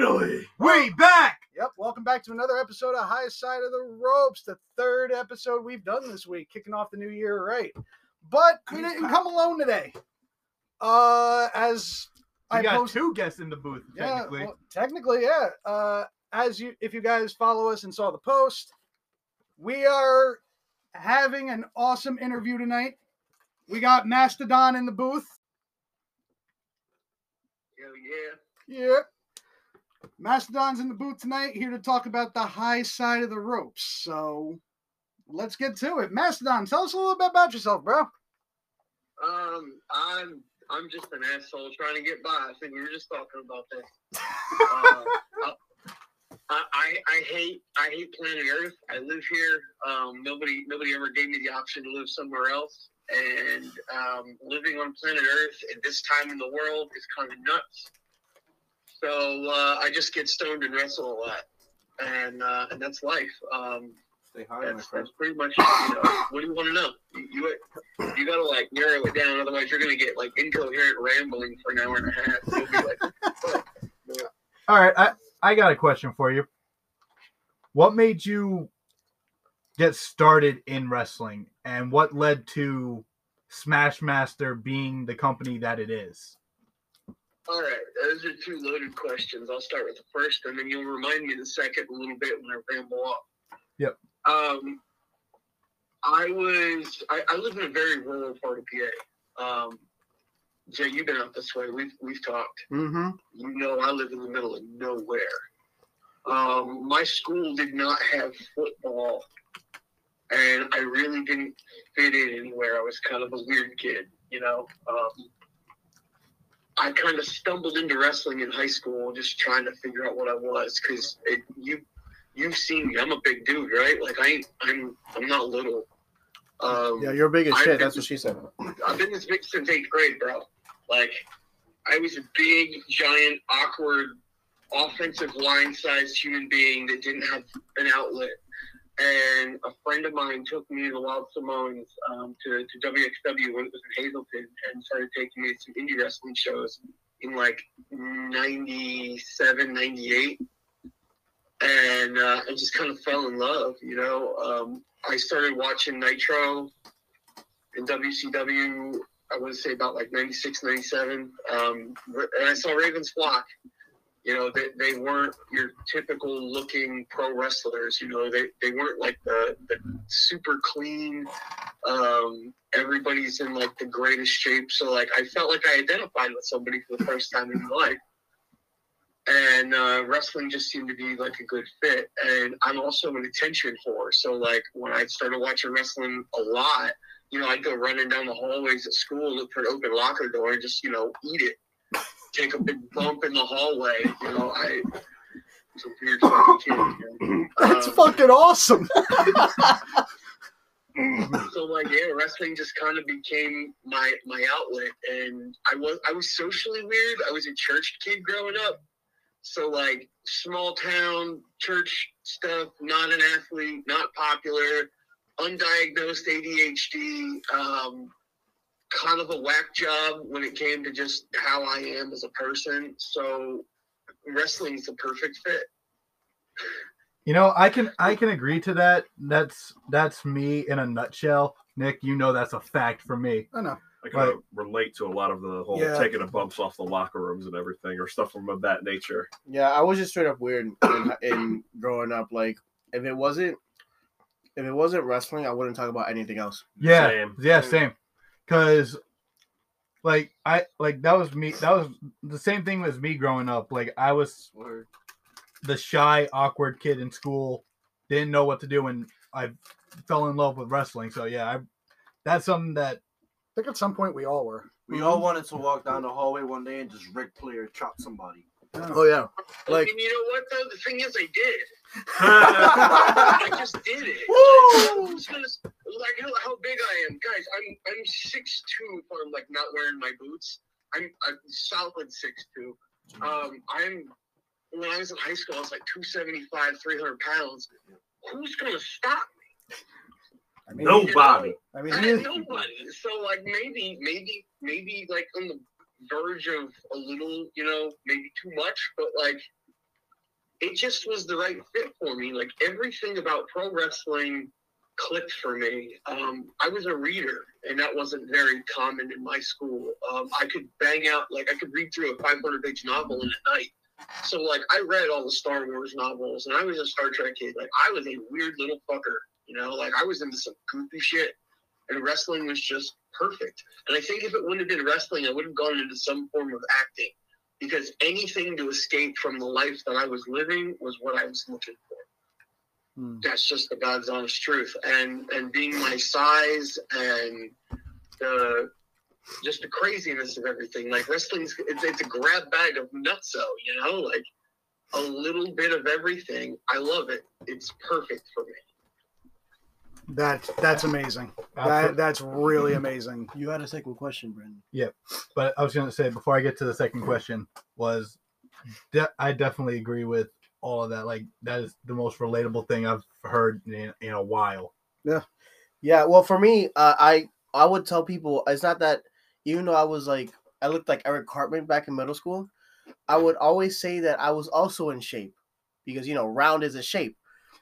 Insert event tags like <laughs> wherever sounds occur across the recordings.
Finally, we back. Yep, welcome back to another episode of High Side of the Ropes, the third episode we've done this week, kicking off the new year right. But we didn't come alone today. Uh, as We I got post- two guests in the booth. yeah, Technically, well, technically, yeah. Uh, as you, if you guys follow us and saw the post, we are having an awesome interview tonight. We got Mastodon in the booth. Hell yeah. Yeah. Mastodon's in the booth tonight, here to talk about the high side of the ropes. So let's get to it. Mastodon, tell us a little bit about yourself, bro. Um, I'm I'm just an asshole trying to get by. I think we were just talking about this. <laughs> uh, I, I I hate I hate planet Earth. I live here. Um, nobody nobody ever gave me the option to live somewhere else. And um, living on planet Earth at this time in the world is kind of nuts. So uh, I just get stoned and wrestle a lot, and uh, and that's life. Um, Say hi, my that's, that's pretty much you know, what do you want to know you, you you gotta like narrow it down otherwise you're gonna get like incoherent rambling for an hour and a half like, <laughs> all right. I I got a question for you. What made you get started in wrestling, and what led to Smashmaster being the company that it is? All right those are two loaded questions i'll start with the first and then you'll remind me the second a little bit when i ramble off Yep. um i was i, I live in a very rural part of pa um jay you've been out this way we've we've talked Mm-hmm. you know I live in the middle of nowhere. Um, my school did not have football, and I really didn't fit in anywhere. I was kind of a weird kid, you know. Um, I kind of stumbled into wrestling in high school, just trying to figure out what I was, because you you've seen me. I'm a big dude, right? Like I ain't, I'm I'm not little. Um, Yeah, you're big as I- shit. That's what she said. I've been this big since eighth grade, bro. Like, I was a big, giant, awkward, offensive line sized human being that didn't have an outlet. And a friend of mine took me to the Wild Samoans um, to, to WXW when it was in Hazleton and started taking me to some indie wrestling shows in like 97, 98. And uh, I just kind of fell in love, you know. Um, I started watching Nitro in WCW, I would say about like 96, 97. Um, and I saw Ravens Flock. You know, they, they weren't your typical looking pro wrestlers. You know, they, they weren't like the, the super clean, um, everybody's in like the greatest shape. So, like, I felt like I identified with somebody for the first time in my life. And uh, wrestling just seemed to be like a good fit. And I'm also an attention whore. So, like, when I started watching wrestling a lot, you know, I'd go running down the hallways at school, look for an open locker door, and just, you know, eat it. Take a big bump in the hallway. You know, I was a weird fucking kid. <laughs> That's Um, fucking awesome. <laughs> <laughs> so like yeah, wrestling just kind of became my my outlet, and I was I was socially weird. I was a church kid growing up, so like small town church stuff. Not an athlete, not popular, undiagnosed ADHD. Um, kind of a whack job when it came to just how I am as a person. So wrestling's the perfect fit. You know, I can I can agree to that. That's that's me in a nutshell. Nick, you know that's a fact for me. I know. I can uh, relate to a lot of the whole Yeah. taking the bumps off the locker rooms and everything, or stuff from of that nature. Yeah, I was just straight up weird in, in growing up. Like, if it wasn't, if it wasn't wrestling, I wouldn't talk about anything else. Yeah, Same. yeah, same. Cause like I like that was me. That was the same thing as me growing up. Like I was the shy, awkward kid in school, didn't know what to do, and I fell in love with wrestling. So yeah, I, that's something that I think at some point we all were. We all mm-hmm. wanted to walk down the hallway one day and just Ric Flair chop somebody. Oh yeah, Like- and you know what though? The thing is, I did. <laughs> I just did it. Woo! Who's gonna like you know how big I am, guys? I'm I'm six two. If I'm like not wearing my boots, I'm I'm solid six two. Um, I'm when I was in high school, I was like two seventy five, three hundred pounds. Who's gonna stop me? I mean, Nobody. I mean, I he had is- nobody. So like maybe maybe maybe like on the verge of a little, you know, maybe too much, but like it just was the right fit for me. Like everything about pro wrestling clicked for me. Um, I was a reader, and that wasn't very common in my school. Um, I could bang out like I could read through a 500 page novel in a night. So like I read all the Star Wars novels, and I was a Star Trek kid. Like I was a weird little fucker, you know. Like I was into some goofy shit, and wrestling was just perfect. And I think if it wouldn't have been wrestling, I would have gone into some form of acting because anything to escape from the life that I was living was what I was looking for. Hmm. That's just the God's honest truth. And and being my size and the just the craziness of everything. Like wrestling's it's, it's a grab bag of nutso, you know, like a little bit of everything. I love it. It's perfect for me. That that's amazing. That that's really amazing. You had a second question, Brendan. Yep. But I was gonna say before I get to the second question was, de- I definitely agree with all of that. Like that is the most relatable thing I've heard in, in a while. Yeah. Yeah, well, for me, uh, I I would tell people it's not that even though I was like I looked like Eric Cartman back in middle school, I would always say that I was also in shape because you know round is a shape,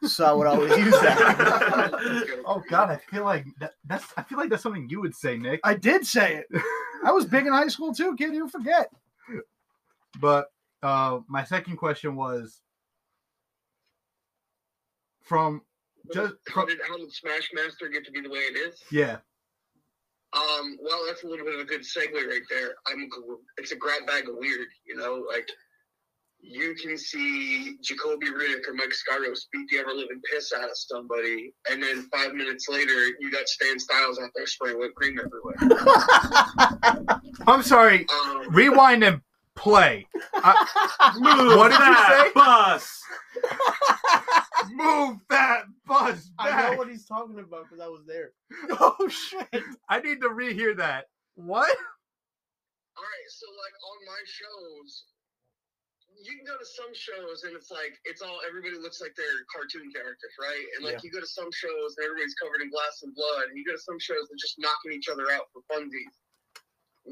so what I would always use that. <laughs> Oh God, I feel like that, that's I feel like that's something you would say, Nick. I did say it. I was big in high school too, kid. You forget. But uh, my second question was from just how did how did Smash Master get to be the way it is? yeah. Um, well, that's a little bit of a good segue right there. I'm it's a grab bag of weird, you know, like you can see Jacoby Riddick or Mike Skyros beat the ever living piss out of somebody, and then five minutes later, you got Stan Styles out there spraying whipped cream everywhere. <laughs> I'm sorry. Um, Rewind and play. Move What did you say? Bus. <laughs> Move that bus I know what he's talking about because I was there. <laughs> Oh shit. I need to rehear that. What? All right, so like on my shows, you can go to some shows and it's like it's all everybody looks like they're cartoon characters, right? And like you go to some shows and everybody's covered in glass and blood, and you go to some shows that just knocking each other out for funsies.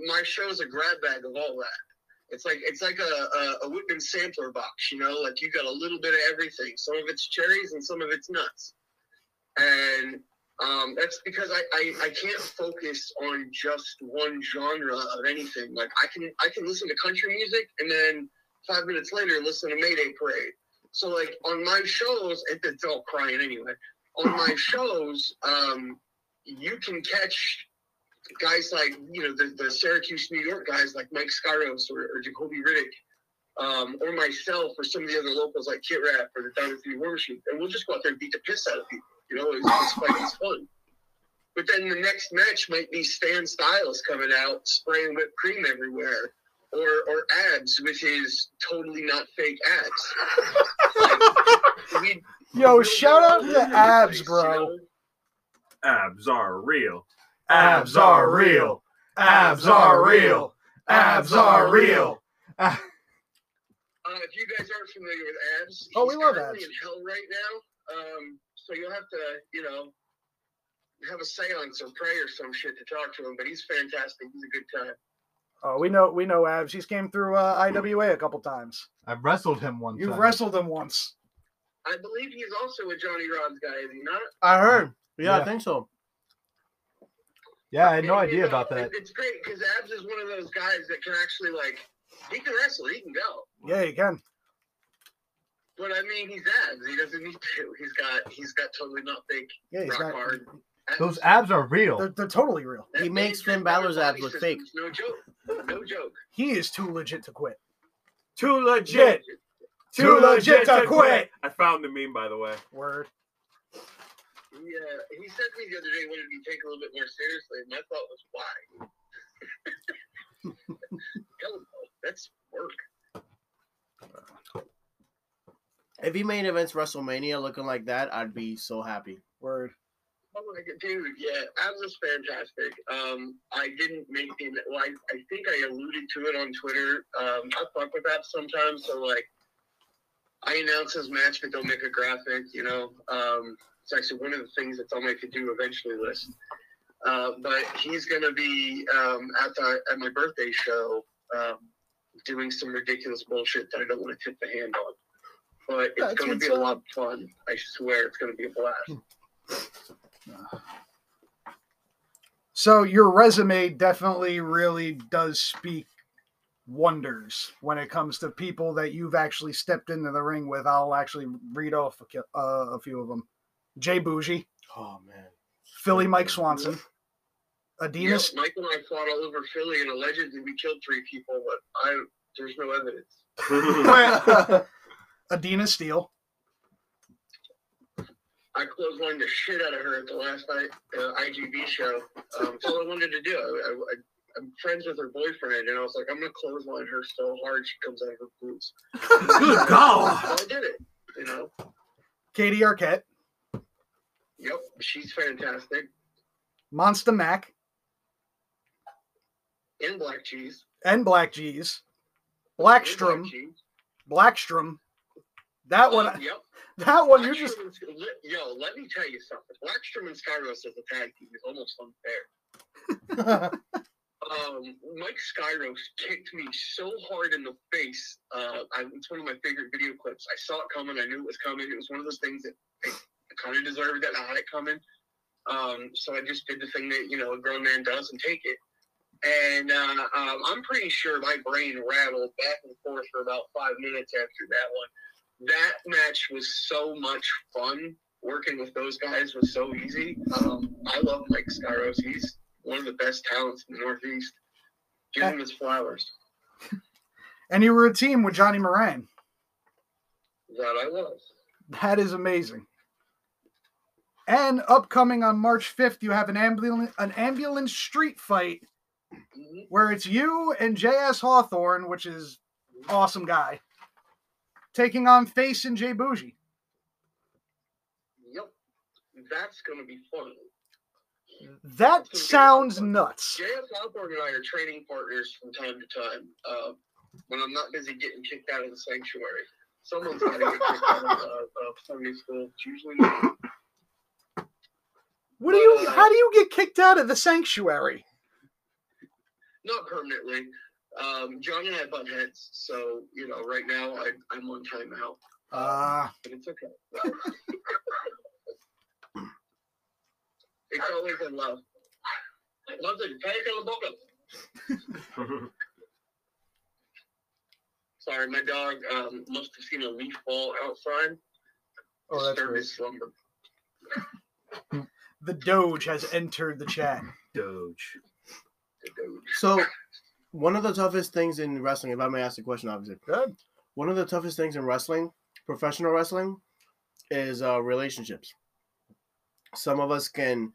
My show's a grab bag of all that. It's like it's like a, a, a Whitman sampler box, you know, like you got a little bit of everything. Some of it's cherries and some of it's nuts. And um, that's because I, I, I can't focus on just one genre of anything. Like I can I can listen to country music and then five minutes later listen to Mayday Parade. So like on my shows, it, it's all crying anyway. On my <laughs> shows, um, you can catch guys like you know the, the Syracuse, New York guys like Mike Skyros or, or Jacoby Riddick, um, or myself or some of the other locals like Kit Rap or the Down Three War Machine, and we'll just go out there and beat the piss out of people. You know, it's, it's like it's fun. But then the next match might be Stan Styles coming out spraying whipped cream everywhere, or or abs with his totally not fake abs. <laughs> Like, we- Yo, we'll shout out to the the abs, place, bro. you know? Abs are real. Abs are real. Abs are real. Abs are real. Uh, if you guys aren't familiar with abs, Oh, we he's love currently Abs. in hell right now. Um, so you'll have to, you know, have a seance or pray or some shit to talk to him. But he's fantastic. He's a good time. Oh, we know we know Abs. He's came through uh, IWA a couple times. I've wrestled him once. You time. wrestled him once. I believe he's also a Johnny Rodz guy, is he not? I heard. Yeah, Yeah. I think so. Yeah, I had no And, idea you know, about that. It's great because Abs is one of those guys that can actually like he can wrestle, he can go. Yeah, he can. But I mean, he's Abs. He doesn't need to. He's got he's got totally not fake Yeah, he's rock got. hard. Abs. Those abs are real. They're, they're totally real. That He makes can Finn better Balor's abs look fake. No joke. No joke. He is too legit to quit. Too legit. Too legit to quit. I found the meme, by the way. Word. Yeah, he said to me the other day, wanted to be taken a little bit more seriously, and my thought was, why? <laughs> Hell no, that's work. If he main events WrestleMania looking like that, I'd be so happy. Word. Oh my god, dude, yeah, Abs was fantastic. Um, I didn't make the, well, I, I think I alluded to it on Twitter. Um, I fuck with Abs sometimes, so like, I announce his match, but don't make a graphic, you know. Um, it's actually one of the things that's on my to do eventually list. Uh, but he's gonna be um, at the at my birthday show, um, doing some ridiculous bullshit that I don't want to tip the hand on. but it's That's going to be a lot of fun. I swear it's going to be a blast. <laughs> So your resume definitely really does speak wonders when it comes to people that you've actually stepped into the ring with. I'll actually read off a, uh, a few of them. Jay Bougie, Oh man. Philly Mike Swanson, Adina, Yep, Mike and I fought all over Philly, and allegedly we killed three people, but I there's no evidence. <laughs> <laughs> Adina Steele, I clotheslined the shit out of her at the last night uh, IGB show. Um, that's all I wanted to do. I, I'm friends with her boyfriend, and I was like, I'm gonna clothesline her so hard she comes out of her boots. Good God. So I did it. You know. Katie Arquette, Yep, she's fantastic. Monster Mac, And black cheese. and Black G's, And black Blackstrom, cheese. Blackstrom. <laughs> That one, yep. that one, you just yo, let me tell you something. Blackstrom and Skyros as a tag team is almost unfair. <laughs> Um, Mike Skyros kicked me so hard in the face. Uh, I, it's one of my favorite video clips. I saw it coming. I knew it was coming. It was one of those things that I, I kind of deserved it. I had it coming. Um, so I just did the thing that you know a grown man does and take it. And uh, um, I'm pretty sure my brain rattled back and forth for about five minutes after that one. That match was so much fun. Working with those guys was so easy. Um, I love Mike Skyros. He's one of the best talents in the Northeast. Give him his flowers. <laughs> and you were a team with Johnny Moran. That I was. That is amazing. And upcoming on March 5th, you have an ambulance an ambulance street fight Mhm. where it's you and JS Hawthorne, which is awesome guy, taking on Face and Jay Bougie. Yep. That's going to be fun. That sounds nuts. J.F. Hawthorne and I are training partners from time to time. Uh, when I'm not busy getting kicked out of the sanctuary, someone's got to get kicked out of, uh, of Sunday school. It's usually me. What do you how do you get kicked out of the sanctuary? not permanently. Um, John and I butt heads, so you know, right now I, I'm on timeout, Uh but it's okay. it's always in love. Love to take on the book. <laughs> Sorry, my dog um, must have seen a leaf fall outside. Oh, that's disturbed great. his slumber. the Doge has entered the chat. Doge. The Doge. So, one of the toughest things in wrestling, if I may ask the question, obviously, Good. one of the toughest things in wrestling, professional wrestling, is uh, relationships. Some of us can,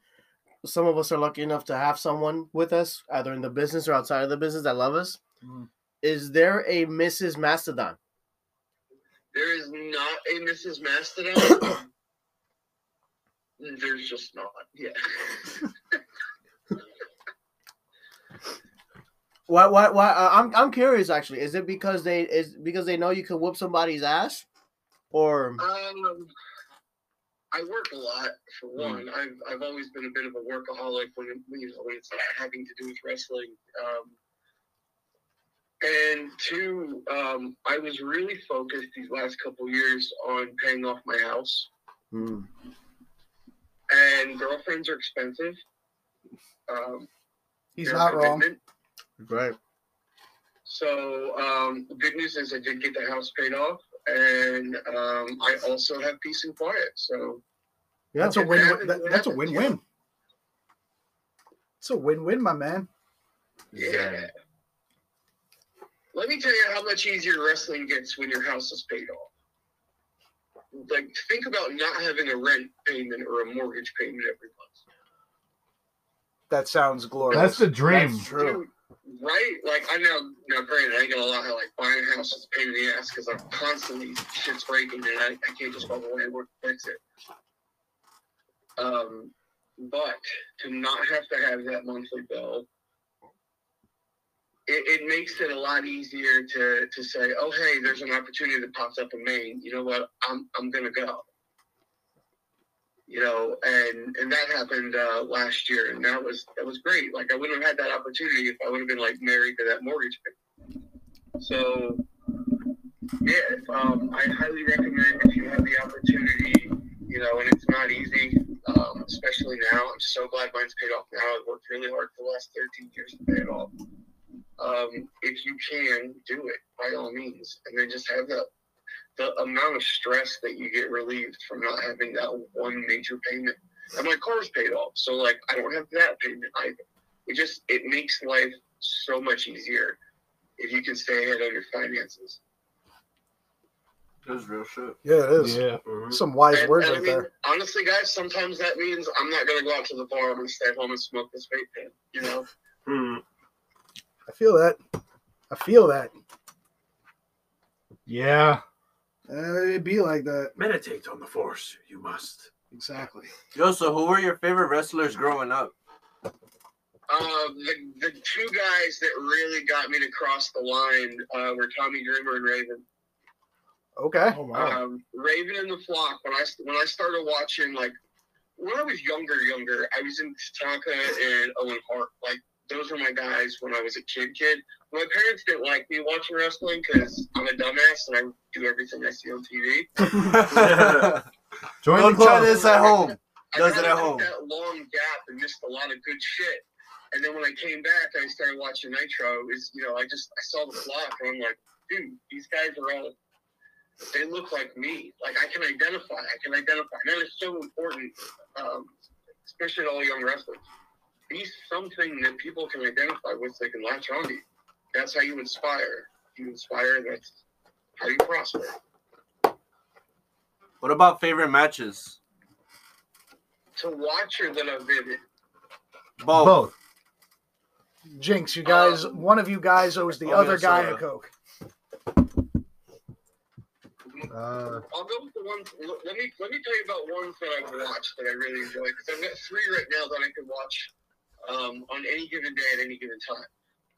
some of us are lucky enough to have someone with us, either in the business or outside of the business, that love us. Mm. Is there a Mrs. Mastodon? There is not a Mrs. Mastodon. <coughs> There's just not. Yeah. <laughs> Why? Why? Why? Uh, I'm I'm curious. Actually, is it because they is because they know you can whoop somebody's ass, or Um, I work a lot for one. I've I've always been a bit of a workaholic when it, you know when it's not having to do with wrestling. Um, and two, um, I was really focused these last couple years on paying off my house. Hmm. And girlfriends are expensive. Um, He's not wrong. Commitment. right? So um, the good news is I did get the house paid off, and um, I also have peace and quiet. So Yeah. That's a It win. happens, That, that's a happens, win-win. It's a win-win, my man. Yeah. Let me tell you how much easier wrestling gets when your house is paid off. Like, think about not having a rent payment or a mortgage payment every month. That sounds glorious. That's the dream. That's true. Right? Like, I know, now granted, I ain't gonna lie, like, buying a house is a pain in the ass because I'm constantly, shit's breaking and I, I can't just call the landlord to fix it. Um, but to not have to have that monthly bill, it, it makes it a lot easier to, to say, oh, hey, there's an opportunity that pops up in Maine. You know what? I'm, I'm gonna go. You know, and and that happened uh, last year, and that was that was great. Like I wouldn't have had that opportunity if I would have been like married to that mortgage payment. So yeah, um, I highly recommend if you have the opportunity, you know, and it's not easy, um, especially now. I'm so glad mine's paid off now. I've worked really hard for the last 13 years to pay it off. Um, if you can, do it by all means, and then just have the the amount of stress that you get relieved from not having that one major payment. And my car's paid off, so like I don't have that payment either. It just it makes life so much easier if you can stay ahead on your finances. That's real shit. Yeah, it is. Yeah. Mhm. Some wise And- words and I mean, there. honestly, guys, sometimes that means I'm not gonna go out to the bar. I'm gonna stay home and smoke this vape pen. You know, <laughs> Hmm. I feel that. I feel that. Yeah. Uh, it'd be like that. Meditate on the force. You must. Exactly. Yo, so who were your favorite wrestlers growing up? uh, the the two guys that really got me to cross the line uh, were Tommy Dreamer and Raven. Okay. Oh Um, Raven and the Flock. When I when I started watching, like when I was younger, younger, I was in Tatanka and Owen Hart. Like those were my guys when I was a kid. Kid. My parents didn't like me watching wrestling because I'm a dumbass and I do everything I see on TV. <laughs> Join Don't the try club. this at home. I Does it at home. That long gap and missed a lot of good shit. And then when I came back, I started watching Nitro. Is you know, I just I saw the flock and I'm like, dude, these guys are all. They look like me. Like I can identify. I can identify. And that is so important, um, especially to all young wrestlers. Be something that people can identify with. They can latch onto. That's how you inspire. You inspire. That's how you prosper. What about favorite matches? To watch or that I've been in. Both. Both. Jinx, you guys, Um, one of you guys owes the oh, other yeah, guy soda. a Coke. Uh, I'll go with the ones. Let me let me tell you about ones that I've watched that I really enjoy because I've got three right now that I can watch um, on any given day at any given time.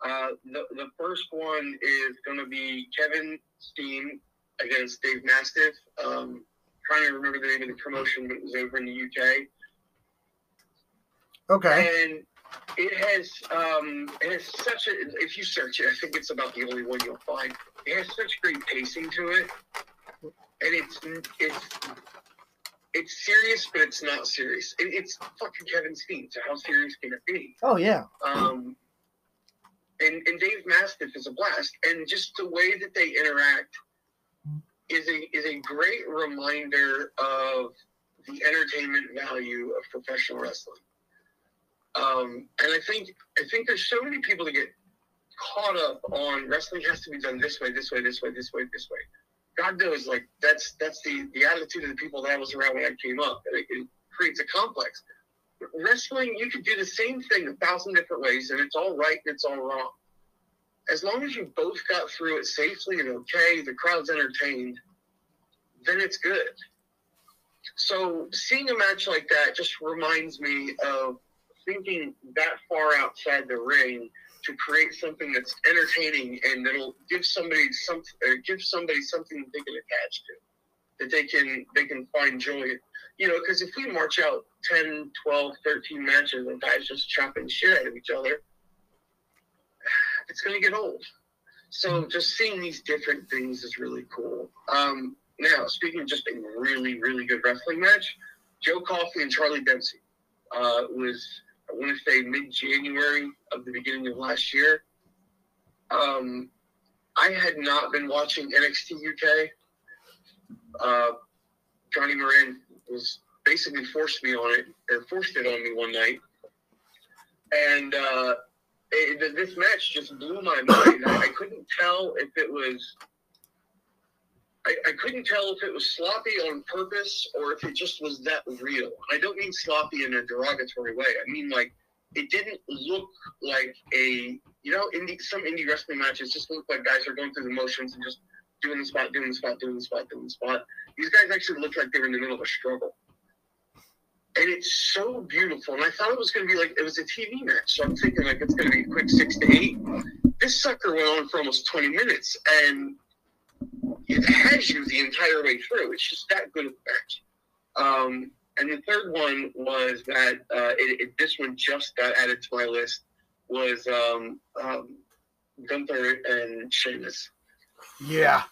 Uh, the the first one is going to be Kevin Steen against Dave Mastiff. Um, trying to remember the name of the promotion, but it was over in the UK. Okay. And it has um, it has such a. If you search it, I think it's about the only one you'll find. It has such great pacing to it, and it's it's it's serious, but it's not serious. It, it's fucking Kevin Steen. So how serious can it be? Oh yeah. Um, and and Dave Mastiff is a blast, and just the way that they interact is a is a great reminder of the entertainment value of professional wrestling. Um, and I think I think there's so many people that get caught up on wrestling has to be done this way, this way, this way, this way, this way. God knows, like that's that's the the attitude of the people that I was around when I came up, it, it creates a complex wrestling, you could do the same thing a thousand different ways, and it's all right and it's all wrong. As long as you both got through it safely and okay, the crowd's entertained, then it's good. So seeing a match like that just reminds me of thinking that far outside the ring to create something that's entertaining and that'll give somebody some give somebody something they can attach to that they can they can find joy in you know, because if we march out 10, 12, 13 matches of guys just chopping shit out of each other, it's going to get old. So just seeing these different things is really cool. Um, now, speaking of just a really, really good wrestling match, Joe Coffey and Charlie Dempsey uh, was, I want to say, mid January of the beginning of last year. Um, I had not been watching NXT UK. Uh, Johnny Moran was basically forced me on it or forced it on me one night, and uh, it, this match just blew my mind. I, I couldn't tell if it was. I, I couldn't tell if it was sloppy on purpose or if it just was that real. I don't mean sloppy in a derogatory way. I mean like it didn't look like a you know indie some indie wrestling matches just look like guys are going through the motions and just doing the spot, doing the spot, doing the spot, doing the spot. These guys actually looked like they were in the middle of a struggle. And it's so beautiful. And I thought it was going to be like, it was a TV match. So I'm thinking like it's going to be a quick six to eight. This sucker went on for almost 20 minutes and it has you the entire way through. It's just that good of a match. Um, and the third one was that uh, it, it, this one just got added to my list was um, um, Gunther and Sheamus. Yeah.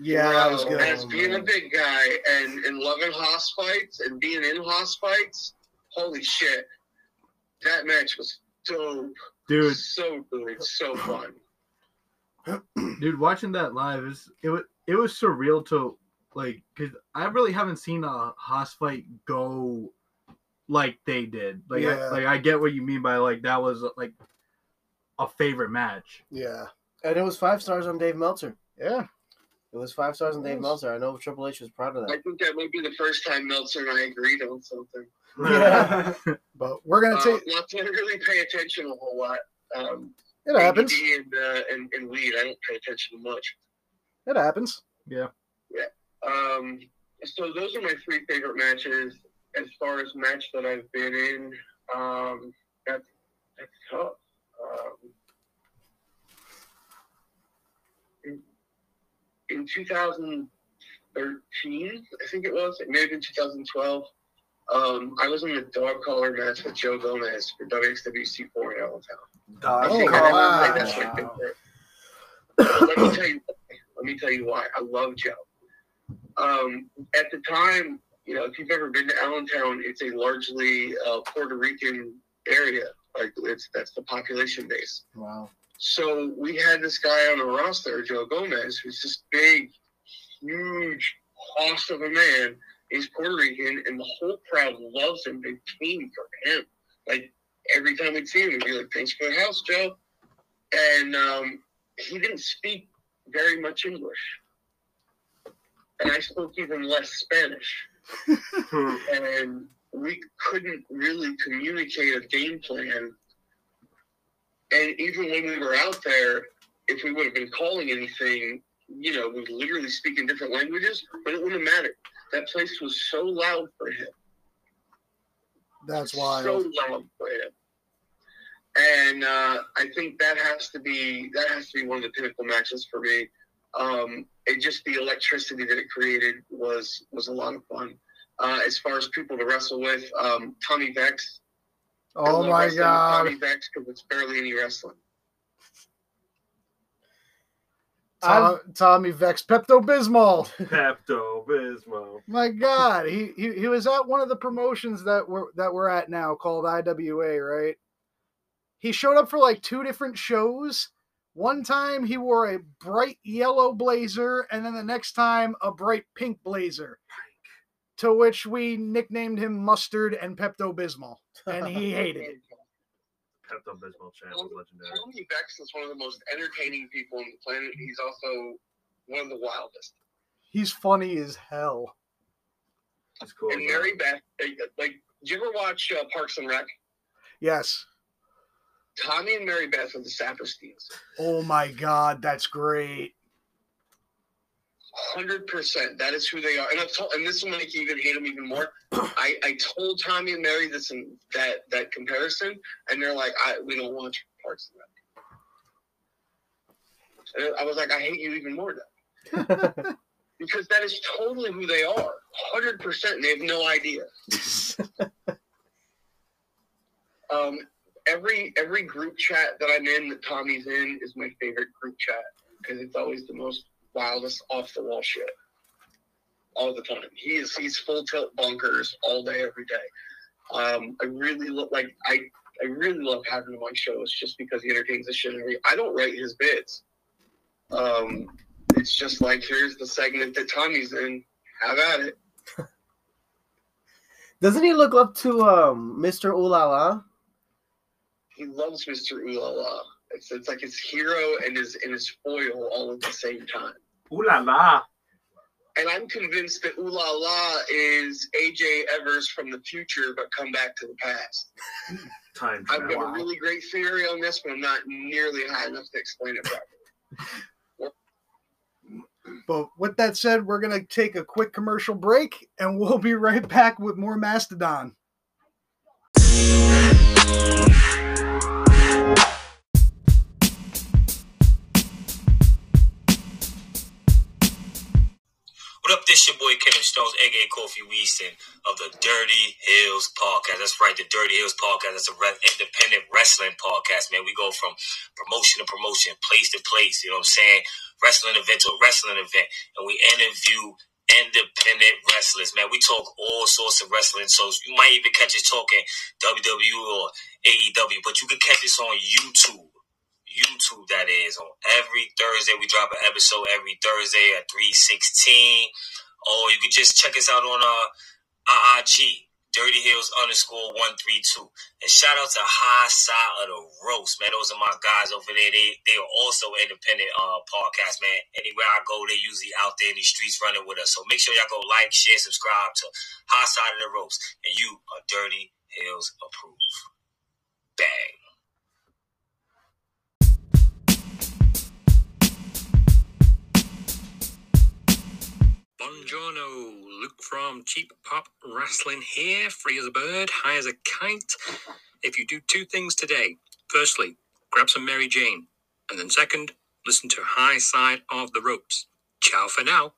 Yeah, that was good. As being a big guy and, and loving hoss fights and being in hoss fights, holy shit. That match was dope. dude. So good. So fun. Dude watching that live is it was it was surreal to like because i really haven't seen a hoss fight go like they did like Yeah. I, like i get what you mean by like that was like a favorite match Yeah, And it was five stars on Dave Meltzer. yeah. It was five stars on Dave Yes. Meltzer. I know Triple H was proud of that. I that. think that might be the first time Meltzer and I agreed on something. Yeah. <laughs> But we're gonna Uh, take. not to really pay attention a whole lot. Um, It happens. And, uh, and, and weed, I don't pay attention to much. It happens. Yeah. Yeah. Um, so those are my three favorite matches. As far as match that I've been in, um, that's that's tough. Um, in, in 2013, I think it was, it may have been 2012. Um, I was in the dog collar match with Joe Gomez for WXWC four in Allentown. I Oh, think I never wow. played that shit. Let me tell you. Let me tell you why. I love Joe. Um, at the time, you know, if you've ever been to Allentown, it's a largely uh, Puerto Rican area. Like it's that's the population base. Wow. So we had this guy on the roster, Joe Gomez, who's this big, huge hoss of a man. He's Puerto Rican, and the whole crowd loves him. They came for him. Like every time we'd see him, we'd be like, "Thanks for the house, Joe." And um, he didn't speak very much English, and I spoke even less Spanish, <laughs> and we couldn't really communicate a game plan. And even when we were out there, if we would have been calling anything, you know, we literally speak in different languages, but it wouldn't matter. That place was so loud for him. That's why. So loud for him. And uh, I think that has to be that has to be one of the pinnacle matches for me. Um, it just the electricity that it created was was a lot of fun. Uh, as far as people to wrestle with, um, Tommy Vex. Oh my god. Tommy Vex because it's barely any wrestling. Tom, Tommy Vex, Pepto Bismol. <laughs> Pepto Bismol. My God, he, he he was at one of the promotions that we're that we're at now called IWA, right? He showed up for like two different shows. One time he wore a bright yellow blazer, and then the next time a bright pink blazer. To which we nicknamed him Mustard and Pepto Bismol, and he <laughs> hated it. Pepto Bismol chant was legendary. Tommy Vex is one of the most entertaining people on the planet. He's also one of the wildest. He's funny as hell. That's cool. and Mary Beth, uh, like, did you ever watch uh, Parks and Rec? Yes. Tommy and Mary Beth are the Sapersteins. Oh my God, that's great. Hundred percent. That is who they are. And I told, and this will make you even hate them even more. <coughs> I, I told Tommy and Mary this and that that comparison, and they're like, I we don't watch Parks and Rec. And I was like, I hate you even more now. <laughs> because that is totally who they are. Hundred percent. They have no idea. <laughs> Um, every every group chat that I'm in that Tommy's in is my favorite group chat because it's always the most wildest off the wall shit all the time. He is he's full tilt bunkers all day every day. Um, I really look like I I really love having him on shows just because he entertains the shit out of me. I don't write his bits. Um, it's just like here's the segment that Tommy's in. Have at it. <laughs> Doesn't he look up to um Mr. Ooh La La? he loves Mr. Ooh La La. It's, it's like his hero and his and his foil all at the same time. Ooh la la. And I'm convinced that Ooh La La is AJ Evers from the future, but come back to the past. <laughs> Time I've got travel. a really great theory on this, but I'm not nearly high enough to explain it properly. <laughs> But with that said, we're going to take a quick commercial break and we'll be right back with more Mastodon. This your boy Kenneth Stones, aka Kofi Weaston of the Dirty Hills Podcast. That's right, the Dirty Hills Podcast. That's a re- independent wrestling podcast, man. We go from promotion to promotion, place to place. You know what I'm saying? Wrestling event to wrestling event, and we interview independent wrestlers, man. We talk all sorts of wrestling, so you might even catch us talking WWE or AEW, but you can catch us on YouTube. YouTube, that is, on every Thursday. We drop an episode every Thursday at 316. Or you can just check us out on uh, IG, Dirty Hills underscore 132. And shout out to High Side of the Ropes, man. Those are my guys over there. They they are also independent uh, podcast, man. Anywhere I go, they usually out there in the streets running with us. So make sure y'all go like, share, subscribe to High Side of the Ropes. And you are Dirty Hills approved. Bang. Buongiorno, Luke from Cheap Pop Wrestling here, free as a bird, high as a kite. If you do two things today, firstly, grab some Mary Jane, and then second, listen to High Side of the Ropes. Ciao for now.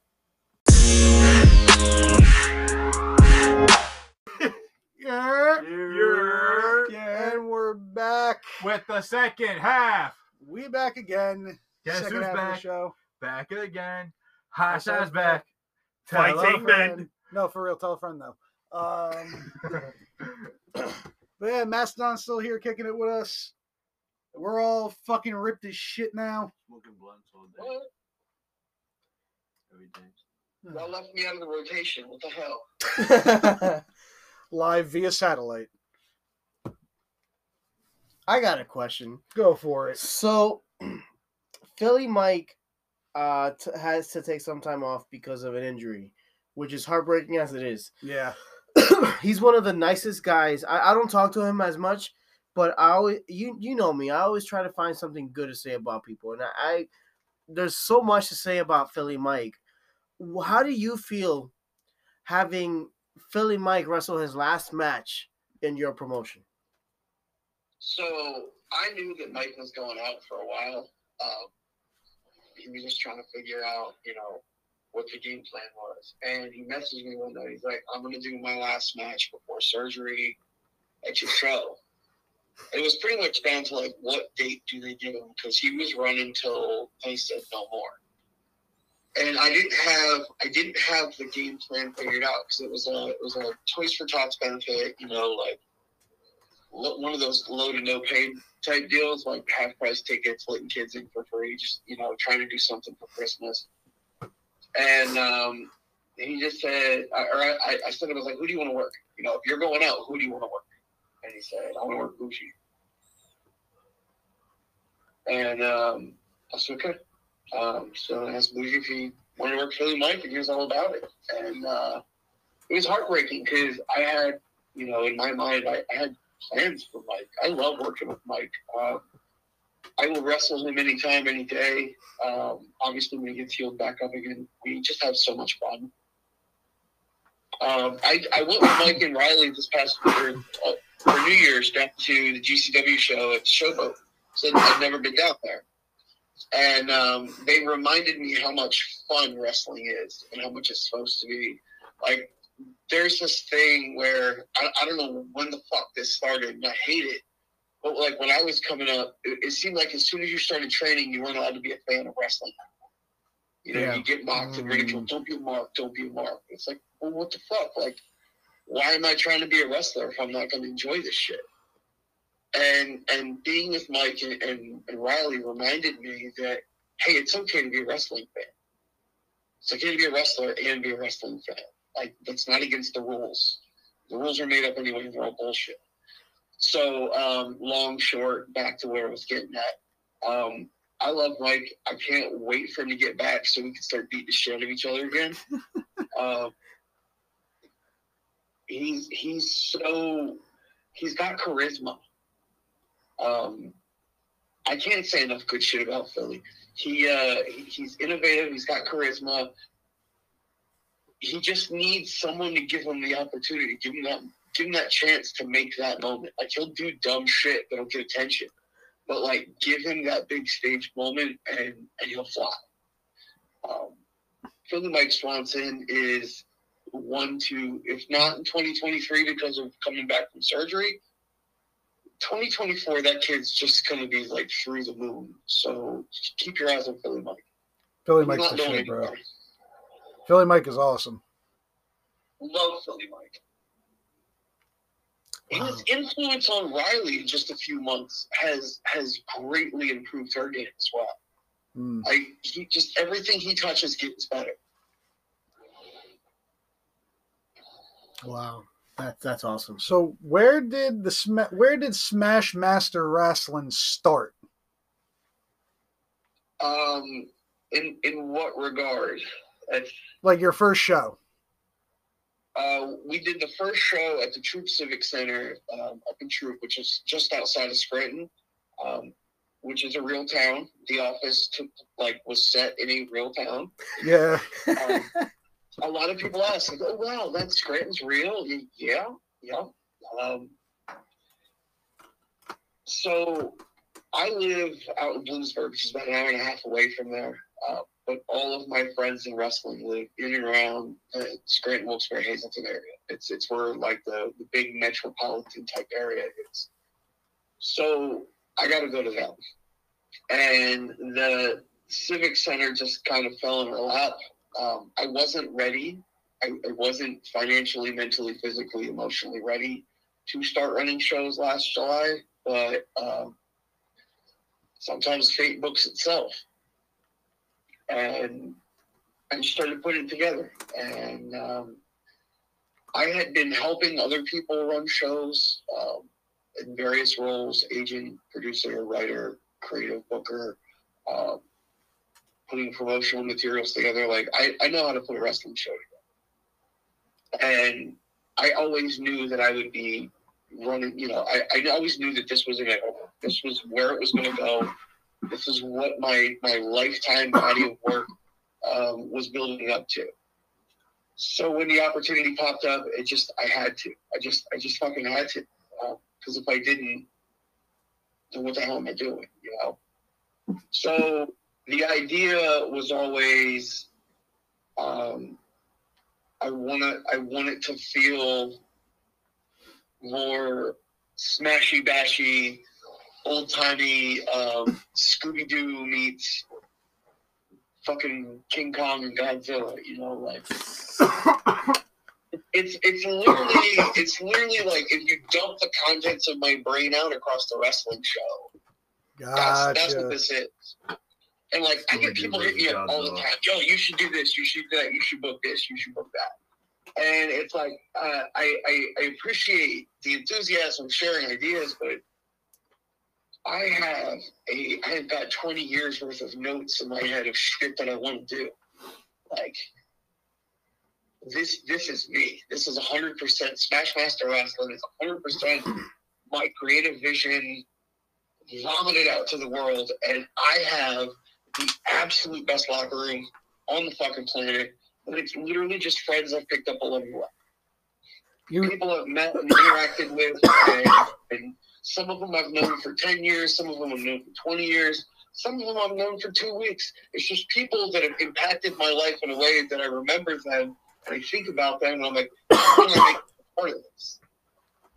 Yeah. You're- And we're back. With the second half. We back again. Guess Second who's half of back? the show. Back again. High High side's side's back. Tell a Fighting friend. men. No, for real. Tell a friend though. Um, <laughs> but yeah, Mastodon's still here kicking it with us. We're all fucking ripped as shit now. Smoking blunts all day, What? every day. Y'all left me out of the rotation. What the hell? <laughs> Live via satellite. I got a question. Go for it. So, <clears throat> Philly Mike uh, t- has to take some time off because of an injury, which is heartbreaking as it is. Yeah. <clears throat> He's one of the nicest guys. I, I don't talk to him as much, but I always you you know me. I always try to find something good to say about people, and I, I there's so much to say about Philly Mike. How do you feel having Philly Mike wrestle his last match in your promotion? So I knew that Mike was going out for a while. Um, he was just trying to figure out, you know, what the game plan was. And he messaged me one night. He's like, "I'm going to do my last match before surgery at your show." It was pretty much down to like, what date do they give him? Because he was running till they said no more. And I didn't have I didn't have the game plan figured out because it was a it was a Toys for Tots benefit, you know, like one of those low to no pay type deals, like half price tickets, letting kids in for free, just you know, trying to do something for Christmas. And um, he just said, or I, I- said, I was like, who do you want to work? You know, if you're going out, who do you want to work? And he said, I want to work Bougie. And um, I said, okay. Um, so I asked Bougie if he wanted to work Philly Mike, and he was all about it. And uh, it was heartbreaking because I had, you know, in my mind, I, I had plans for Mike. I love working with Mike. Um, I will wrestle him anytime, any day. Um, obviously, when he gets healed back up again, we just have so much fun. Um, I, I went with Mike and Riley this past year uh, for New Year's down to the GCW show at Showboat. So I've never been down there. And um, they reminded me how much fun wrestling is and how much it's supposed to be. Like, there's this thing where I, I don't know when the fuck this started, and I hate it. But like when I was coming up, it, it seemed like as soon as you started training, you weren't allowed to be a fan of wrestling. You know, Yeah. you get mocked and ridiculed. Mm. Don't be a mark. Don't be a mark. It's like, well, what the fuck? Like, why am I trying to be a wrestler if I'm not going to enjoy this shit? And and being with Mike and, and, and Riley reminded me that hey, it's okay to be a wrestling fan. It's okay to be a wrestler and be a wrestling fan. Like that's not against the rules. The rules are made up anyway. They're all bullshit. So um, long, short, back to where I was getting at. Um, I love Mike. I can't wait for him to get back so we can start beating the shit out of each other again. <laughs> um, he's he's so he's got charisma. Um, I can't say enough good shit about Philly. He uh, he- he's innovative. He's got charisma. He just needs someone to give him the opportunity, give him that give him that chance to make that moment. Like he'll do dumb shit that'll get attention, but like give him that big stage moment and and he'll fly. Um, Philly Mike Swanson is one to, if not in 2023 because of coming back from surgery, 2024, that kid's just going to be like through the moon. So keep your eyes on Philly Mike. Philly Mike's not the shit, bro. Philly Mike is awesome. Love Philly Mike. Wow. His influence on Riley in just a few months has has greatly improved her game as well. Mm. Like he just everything he touches gets better. Wow, that's that's awesome. So where did the Sma- where did Smash Master Wrestling start? Um, in in what regard? Like your first show? uh, we did the first show at the Throop Civic Center um, up in Throop, which is just outside of Scranton, um, which is a real town. The office took like was set in a real town. Yeah. Um, <laughs> a lot of people ask, like, "Oh wow, that Scranton's real?" Yeah, yeah. Um, so I live out in Bloomsburg, which is about an hour and a half away from there. Uh, but all of my friends in wrestling live in and around the Scranton, Wilkes-Barre, Hazleton area. It's it's where like the, the big metropolitan type area is. So I got to go to them, and the Civic Center just kind of fell in her lap. Um, I wasn't ready. I, I wasn't financially, mentally, physically, emotionally ready to start running shows last July, but um, sometimes fate books itself. And I started putting it together. And um, I had been helping other people run shows um, in various roles agent, producer, writer, creative booker, um, putting promotional materials together. Like, I, I know how to put a wrestling show together. And I always knew that I would be running, you know, I, I always knew that this was to This was where it was going to go. This is what my, my lifetime body of work um, was building up to. So when the opportunity popped up, it just, I had to. I just, I just fucking had to. Because if I didn't, then what the hell am I doing, you know? So the idea was always, um, I want to, I want it to feel more smashy bashy, old timey um, Scooby Doo meets fucking King Kong and Godzilla. You know, like it's it's literally it's literally like if you dump the contents of my brain out across the wrestling show. That's, that's what this is. And like I get people hit me up all the time. Yo, you should do this. You should do that. You should book this. You should book that. And it's like uh, I, I I appreciate the enthusiasm, sharing ideas, but I have a I have got twenty years worth of notes in my head of shit that I want to do. Like this this is me. This is hundred percent Smashmaster Wrestling. It's hundred percent my creative vision vomited out to the world, and I have the absolute best locker room on the fucking planet. And it's literally just friends I've picked up along the way. You People I've met and interacted with, and, and some of them I've known for 10 years, some of them I've known for 20 years, some of them I've known for two weeks. It's just people that have impacted my life in a way that I remember them and I think about them, and I'm like, I want to make part of this.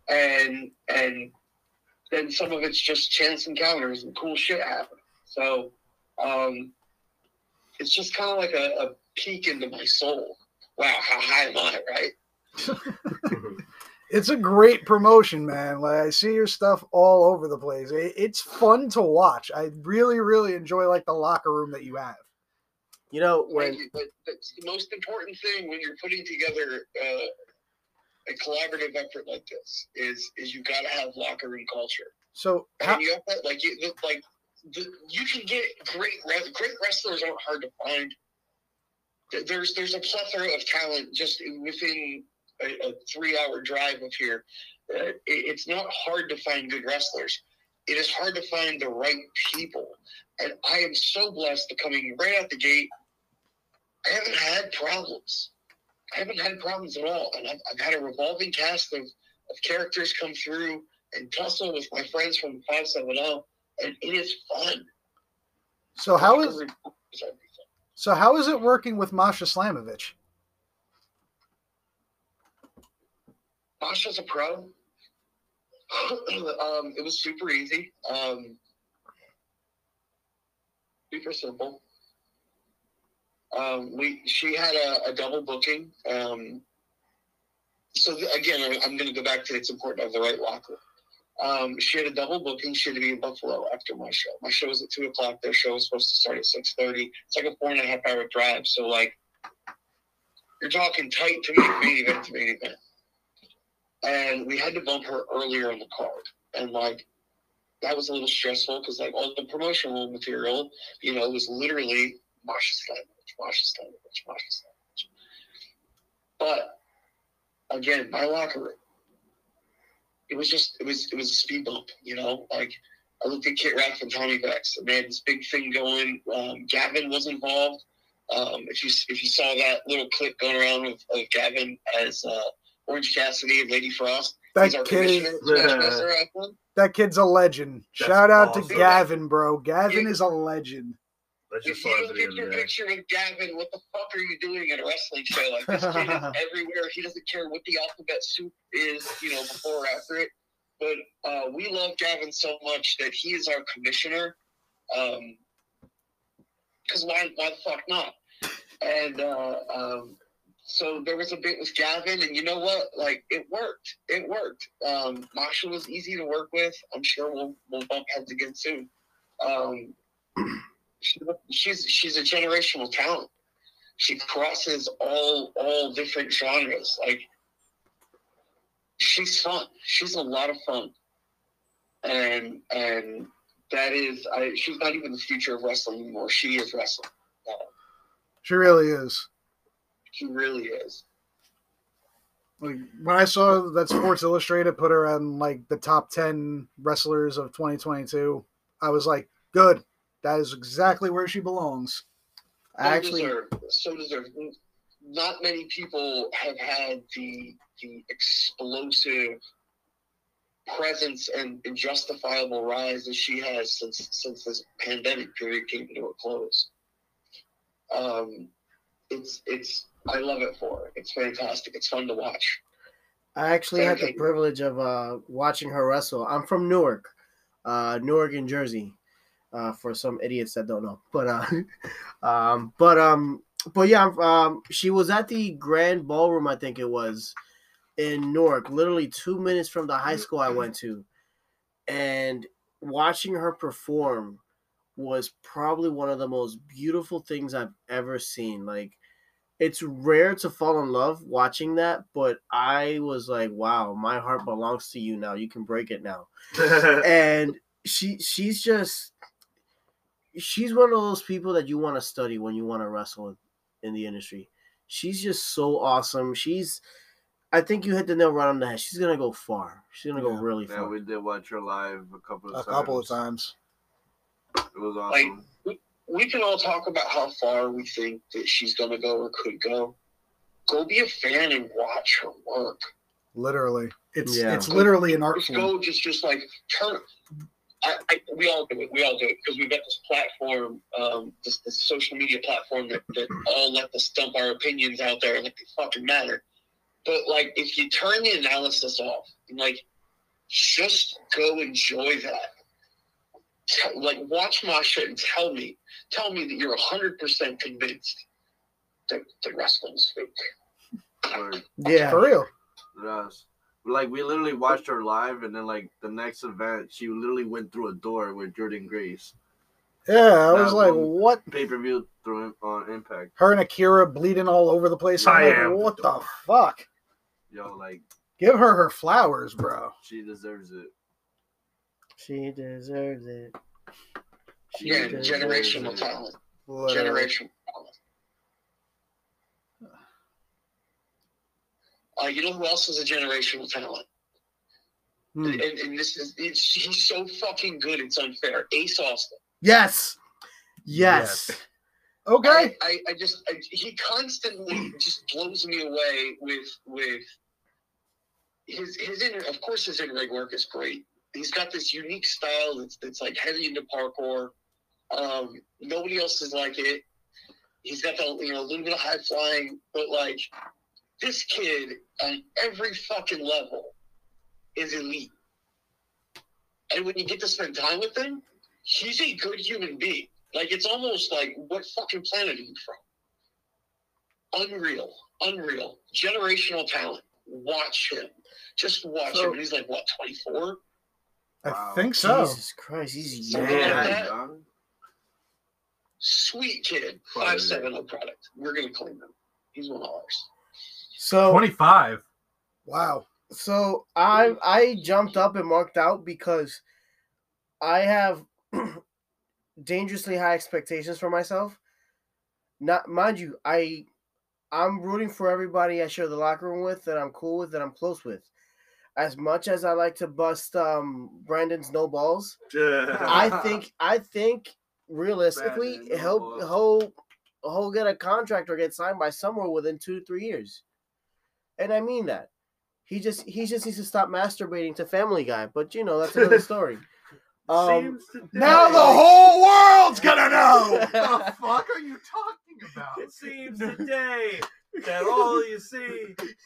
And, and then some of it's just chance encounters and cool shit happening. So, um, it's just kind of like a, a peek into my soul. Wow, how high am I, right? <laughs> <laughs> it's a great promotion, man. Like I see your stuff all over the place. It, it's fun to watch. I really, really enjoy like the locker room that you have. You know when you. But that's the most important thing when you're putting together uh, a collaborative effort like this is is you got to have locker room culture, So how, and you have to like you like the, you can get great great wrestlers aren't hard to find. There's there's a plethora of talent just within a, a three hour drive of here. Uh, it, it's not hard to find good wrestlers. It is hard to find the right people, and I am so blessed to coming right out the gate. I haven't had problems. I haven't had problems at all, and I've, I've had a revolving cast of, of characters come through and tussle with my friends from five seven zero, and it is fun. so how is Locker room is everything. So how is it working with Masha Slamovich? Masha's a pro. <clears throat> um, it was super easy. Um, super simple. Um, we she had a, a double booking. Um, so th- again, I- I'm going to go back to it's important to have the right locker. Um, she had a double booking. She had to be in Buffalo after my show. My show was at two o'clock. Their show was supposed to start at six thirty. It's like a four and a half hour drive. So like, you're talking tight to make main event to main event. And we had to bump her earlier in the card, and like, that was a little stressful because like all the promotional material, you know, was literally Masha Slamovich, Masha Slamovich, Masha Slamovich. But again, my locker room, it was just it was it was a speed bump, you know. Like I looked at Kit Rack and Tommy Vex, and they had this big thing going. Um, Gavin was involved. Um, if you if you saw that little clip going around of, of Gavin as uh, Orange Cassidy and Lady Frost, That he's our kid, commissioner. Smash Master Wrestling. that kid's a legend. That's Shout out to. Gavin, bro. Gavin Yeah. is a legend. If you fun look at the at end your of the picture with Gavin, what the fuck are you doing at a wrestling show? Like this kid is <laughs> everywhere. He doesn't care what the alphabet soup is, you know, before or after it. But uh, we love Gavin so much that he is our commissioner. Um, because why, why the fuck not? And uh, um, so there was a bit with Gavin, and you know what? Like it worked. It worked. Um, Masha was easy to work with. I'm sure we'll we'll bump heads again soon. Um, <clears throat> she, she's she's a generational talent. She crosses all all different genres. Like she's fun. She's a lot of fun, and and that is I. She's not even the future of wrestling anymore. She is wrestling. She really is. She really is. Like, when I saw that Sports Illustrated put her on like the top ten wrestlers of 2022, I was like, good. That is exactly where she belongs. So I actually, deserved. so deserved. Not many people have had the the explosive presence and, and justifiable rise that she has since since this pandemic period came to a close. Um, it's it's I love it for. It's fantastic. It's fun to watch. I actually had the privilege of uh, watching her wrestle. I'm from Newark, uh, Newark, in Jersey. Uh, for some idiots that don't know, but uh, <laughs> um, but um, but yeah, um, she was at the Grand Ballroom, I think it was, in Newark, literally two minutes from the high school I went to, and watching her perform was probably one of the most beautiful things I've ever seen. Like, it's rare to fall in love watching that, but I was like, wow, my heart belongs to you now. You can break it now. <laughs> and she she's just she's one of those people that you want to study when you want to wrestle in, in the industry. She's just so awesome. She's I think you hit the nail right on the head. She's gonna go far. She's gonna go Yeah. Yeah, really far. we did watch her live a couple of A times. couple of times. It was awesome. we, we can all talk about how far we think that she's gonna go or could go. Go be a fan and watch her work. Literally, it's Yeah. it's literally an art Just form. go, just just like turn. I, I, we all do it. We all do it because we've got this platform, um, this, this social media platform that, that all let us dump our opinions out there like they fucking matter. But like, if you turn the analysis off and like, just go enjoy that. Tell- Like, watch my shit and tell me, tell me that you're hundred percent convinced that the wrestling's fake. Word. Yeah. For real. Yes. Like we literally watched her live, and then like the next event, she literally went through a door with Jordynne Grace. Yeah, I was That like, what? Pay per view through on Impact. Her and Akira bleeding all over the place. I'm I like, am what the the fuck? Yo, like Give her her flowers, bro. she deserves it. She deserves it. She Yeah, deserves generational it. talent. Literally. Generational talent. Uh, you know who else is a generational talent? Hmm. And, and this is it's, he's so fucking good. It's unfair. Ace Austin. Yes. Yes. Okay. I, I, I just I, he constantly just blows me away with with his his in of course his in ring work is great. He's got this unique style that's that's like heavy into parkour. Um, nobody else is like it. He's got the you know a little bit of high flying, but like this kid on every fucking level is elite. And when you get to spend time with him, he's a good human being. Like it's almost like what fucking planet are you from? Unreal, unreal, generational talent. Watch him, just watch So- him. He's like what, twenty four? I Wow. think so. Jesus Christ, he's young. Yeah, Sweet kid, Quality. five seven O product. We're gonna claim him. He's one of ours. So 25. Wow. So I I jumped up and marked out because I have <clears throat> dangerously high expectations for myself. Not mind you, I I'm rooting for everybody I share the locker room with that I'm cool with that I'm close with. As much as I like to bust um Brandon's no balls, I <laughs> think I think realistically Brandon, no he'll balls. he'll he'll get a contract or get signed by somewhere within two to three years, and I mean that. He just he just needs to stop masturbating to Family Guy, but you know that's another story. <laughs> Um, Now the whole world's gonna <laughs> know. What the fuck are you talking about? It seems today that all you see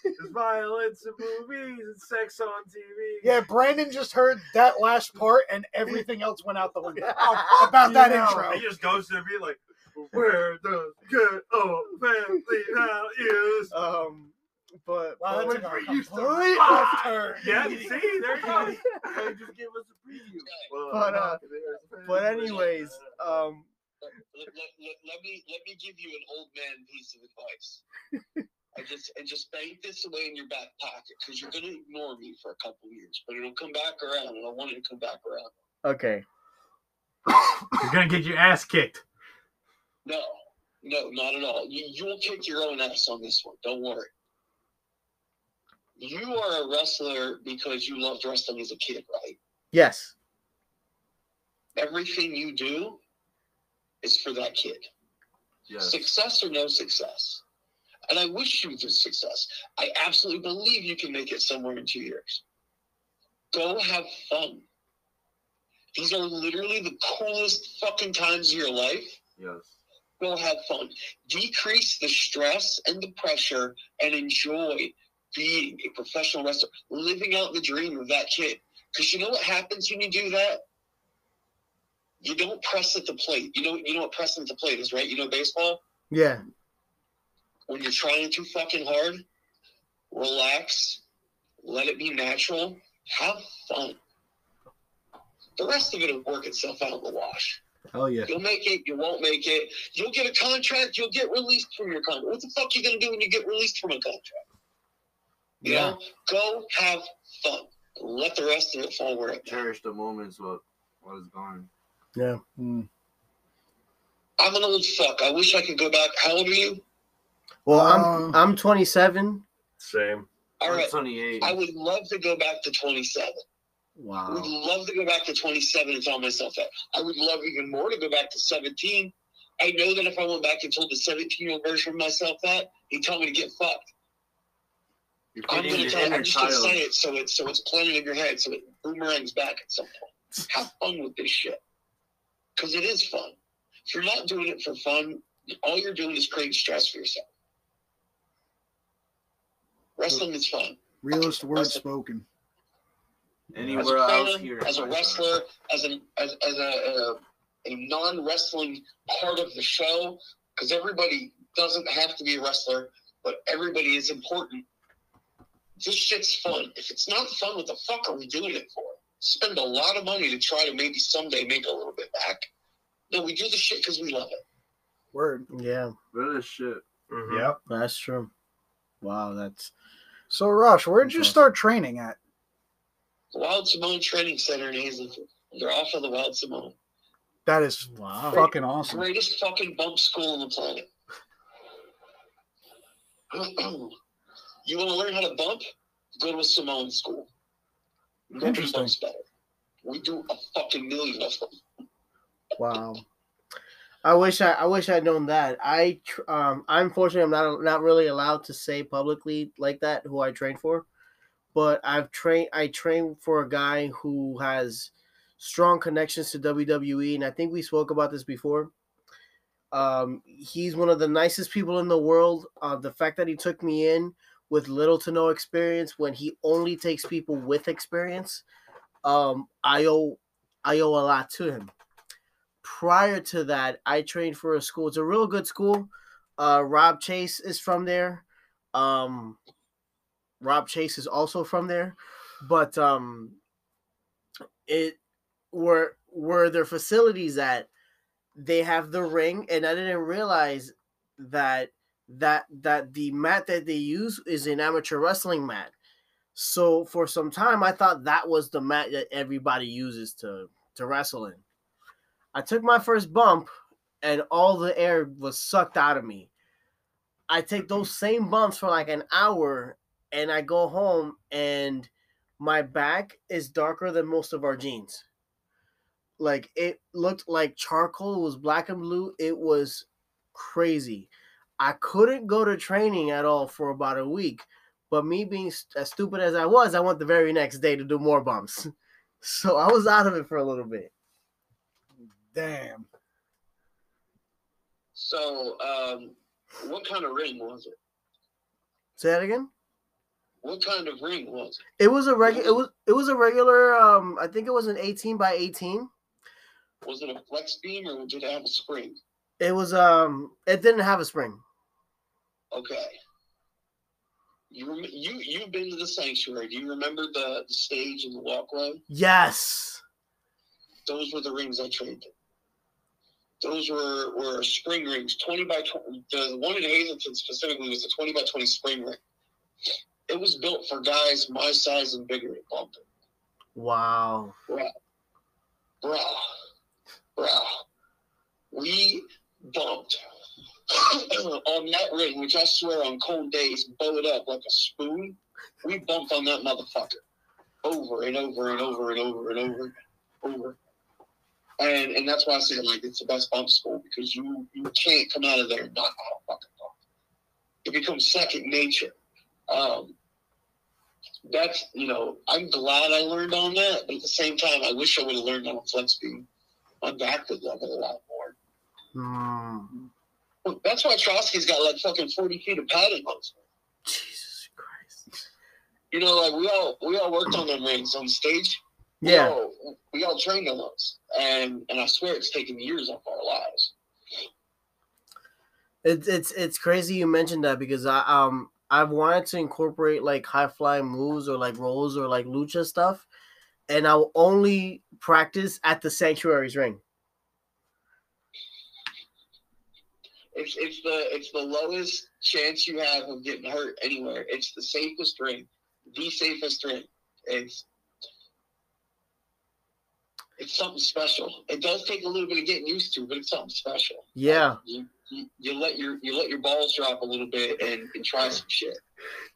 is violence in movies and sex on TV. Yeah, Brandon just heard that last part, and everything else went out the window <laughs> Oh, about that you. intro. He just goes to be like, where the good old family values? um, but Wow, that but- took a we used to complete <laughs> rock. turn. Yeah, see, there you go. Hey, just give us a preview. But, uh, but anyways, um, Let, let, let, let me let me give you an old man piece of advice. I just and just bank this away in your back pocket because you're gonna ignore me for a couple years, but it'll come back around, and I want it to come back around. okay, You're gonna get your ass kicked. No, no, not at all. You you will kick your own ass on this one. Don't worry. You are a wrestler because you loved wrestling as a kid, right? yes, Everything you do is for that kid. Yes. Success or no success. And I wish you the success. I absolutely believe you can make it somewhere in two years. Go have fun. These are literally the coolest fucking times of your life. Yes. Go have fun. Decrease the stress and the pressure and enjoy being a professional wrestler, living out the dream of that kid. Because you know what happens when you do that? You don't press at the plate. You know, you know what pressing at the plate is, right? You know baseball? yeah, when you're trying too fucking hard, relax, let it be natural, have fun. The rest of it will work itself out in the wash. Hell yeah. You'll make it, you won't make it. You'll get a contract, you'll get released from your contract. What the fuck are you gonna do when you get released from a contract? You Yeah. know, go have fun. Let the rest of it fall where it. Cherish the moments what what is gone. Yeah. I'm an old fuck. I wish I could go back. How old are you? Well, Um, I'm I'm 27. Same. All 28. I would love to go back to 27. I Wow. would love to go back to 27 and tell myself that. I would love even more to go back to 17. I know that if I went back and told the 17 year old version of myself that, he'd tell me to get fucked. You're I'm feeding gonna tell. inner I'm just gonna say it so it's so it's planted in your head, so it boomerangs back at some point. Have fun with this shit, because it is fun. If you're not doing it for fun, all you're doing is creating stress for yourself. Wrestling is fun. Realist words spoken. as Anywhere a else here. as a wrestler, as an as, as a, uh, a, a non wrestling part of the show, because everybody doesn't have to be a wrestler, but everybody is important. This shit's fun. If it's not fun, what the fuck are we doing it for? Spend a lot of money to try to maybe someday make a little bit back. No, we do the shit because we love it. Word. Yeah, Real as shit. Mhm. Yep. that's true. Wow, that's So, Rosh, where'd you start training at? The Wild Samoan Training Center in Hazleton. They're off of the Wild Samoan. That is wow. fucking awesome. Greatest fucking bump school on the planet. <clears throat> you want to learn how to bump? Go to a Samoan school. Interesting. better. We do a fucking million of them. Wow. I wish I, I wish I'd known that. I um I'm unfortunately I'm not not really allowed to say publicly like that who I train for, but I've trained I train for a guy who has strong connections to WWE, and I think we spoke about this before. Um, he's one of the nicest people in the world. Uh, the fact that he took me in with little to no experience when he only takes people with experience, um, I owe I owe a lot to him. Prior to that, I trained for a school. It's a real good school. Uh, Rob Chase is from there. Um, Rob Chase is also from there, but um, it where where their facilities at they have the ring and i didn't realize that that that the mat that they use is an amateur wrestling mat so for some time i thought that was the mat that everybody uses to to wrestle in i took my first bump and all the air was sucked out of me i take those same bumps for like an hour and i go home and my back is darker than most of our jeans like it looked like charcoal. It was black and blue. It was crazy. I couldn't go to training at all for about a week. But me being st- as stupid as I was, I went the very next day to do more bumps. <laughs> So I was out of it for a little bit. Damn. So, um, what kind of ring was it? Say that again. What kind of ring was It It was a regular. It was it was a regular. Um, I think it was an eighteen by eighteen. Was it a flex beam or did it have a spring? It was um. It didn't have a spring. Okay. You rem- you you've been to the sanctuary. Do you remember the, the stage and the walkway? Yes. Those were the rings I trained in. Those were were spring rings, twenty by twenty. The one in Hazleton specifically was a twenty by twenty spring ring. It was built for guys my size and bigger at bumping. Wow. Bruh. Bruh. Bruh. We bumped <coughs> on that ring, which I swear on cold days bowed up like a spoon. We bumped on that motherfucker over and over and over and over and over over. And and that's why I say like it's the best bump school because you you can't come out of there not how to fucking bump. It becomes second nature. Um, that's you know I'm glad I learned on that, but at the same time I wish I would have learned on a flex beam. My back would love it a lot Hmm. That's why Trotsky's got like fucking forty feet of padding on. Jesus Christ. You know, like we all we all worked on them rings on stage. We Yeah. all, we all trained on those, and and I swear it's taken years off our lives. It's it's it's crazy you mentioned that because I um I've wanted to incorporate like high flying moves or like rolls or like lucha stuff, and I'll only practice at the sanctuary's ring. It's it's the it's the lowest chance you have of getting hurt anywhere. It's the safest ring, the safest ring. It's it's something special. It does take a little bit of getting used to, but it's something special. Yeah. You, you, you let your you let your balls drop a little bit and, and try some shit.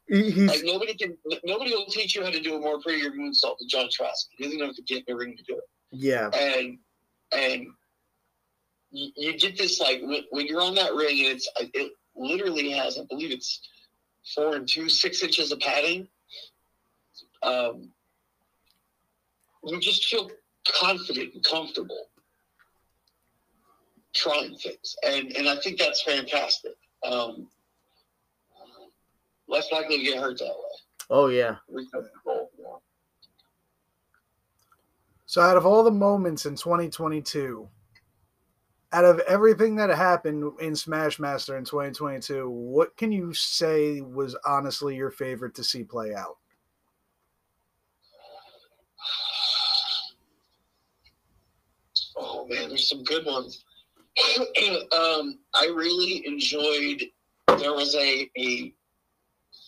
He's- Like nobody can nobody will teach you how to do a more prettier moonsault than John Trotsky. He doesn't have to get in the ring to do it. yeah. And and you, you get this like when, when you're on that ring and it's it literally has I believe it's four and two six inches of padding. Um, you just feel confident and comfortable trying things, and and I think that's fantastic. Um, less likely to get hurt that way. Oh yeah. We have the goal, you know. So, out of all the moments in 2022, out of everything that happened in Smash Master in 2022, what can you say was honestly your favorite to see play out? Oh man, there's some good ones. <clears throat> um, I really enjoyed. There was a a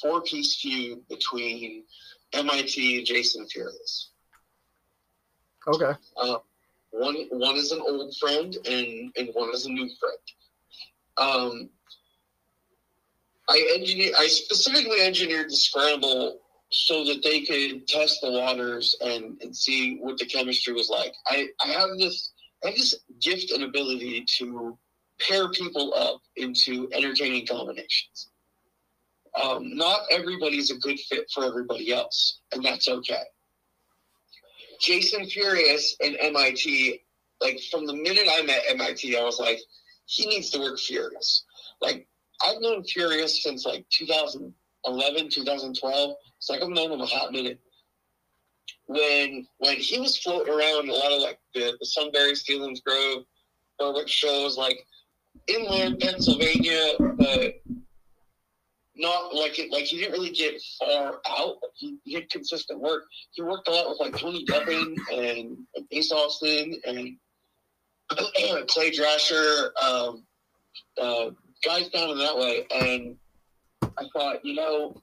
four piece feud between MIT and Jason Furious. Okay. One one is an old friend and and one is a new friend. Um, I engineered. I specifically engineered the scramble so that they could test the waters and and see what the chemistry was like. I I have this I have this gift and ability to pair people up into entertaining combinations. Um, not everybody's a good fit for everybody else, and that's okay. Jason Furious and MIT, like from the minute I met MIT, I was like, he needs to work Furious. Like I've known Furious since like 2011, 2012. It's like I've known him a hot minute. When when he was floating around a lot of like the, the Sunbury, Selinsgrove, Berwick shows, like inland Pennsylvania, but not like it. Like he didn't really get far out. He, he had consistent work. He worked a lot with like Tony Devin and, Ace Austin and <clears throat> Clay Drasher, um, uh, guys down in that way. And I thought, you know,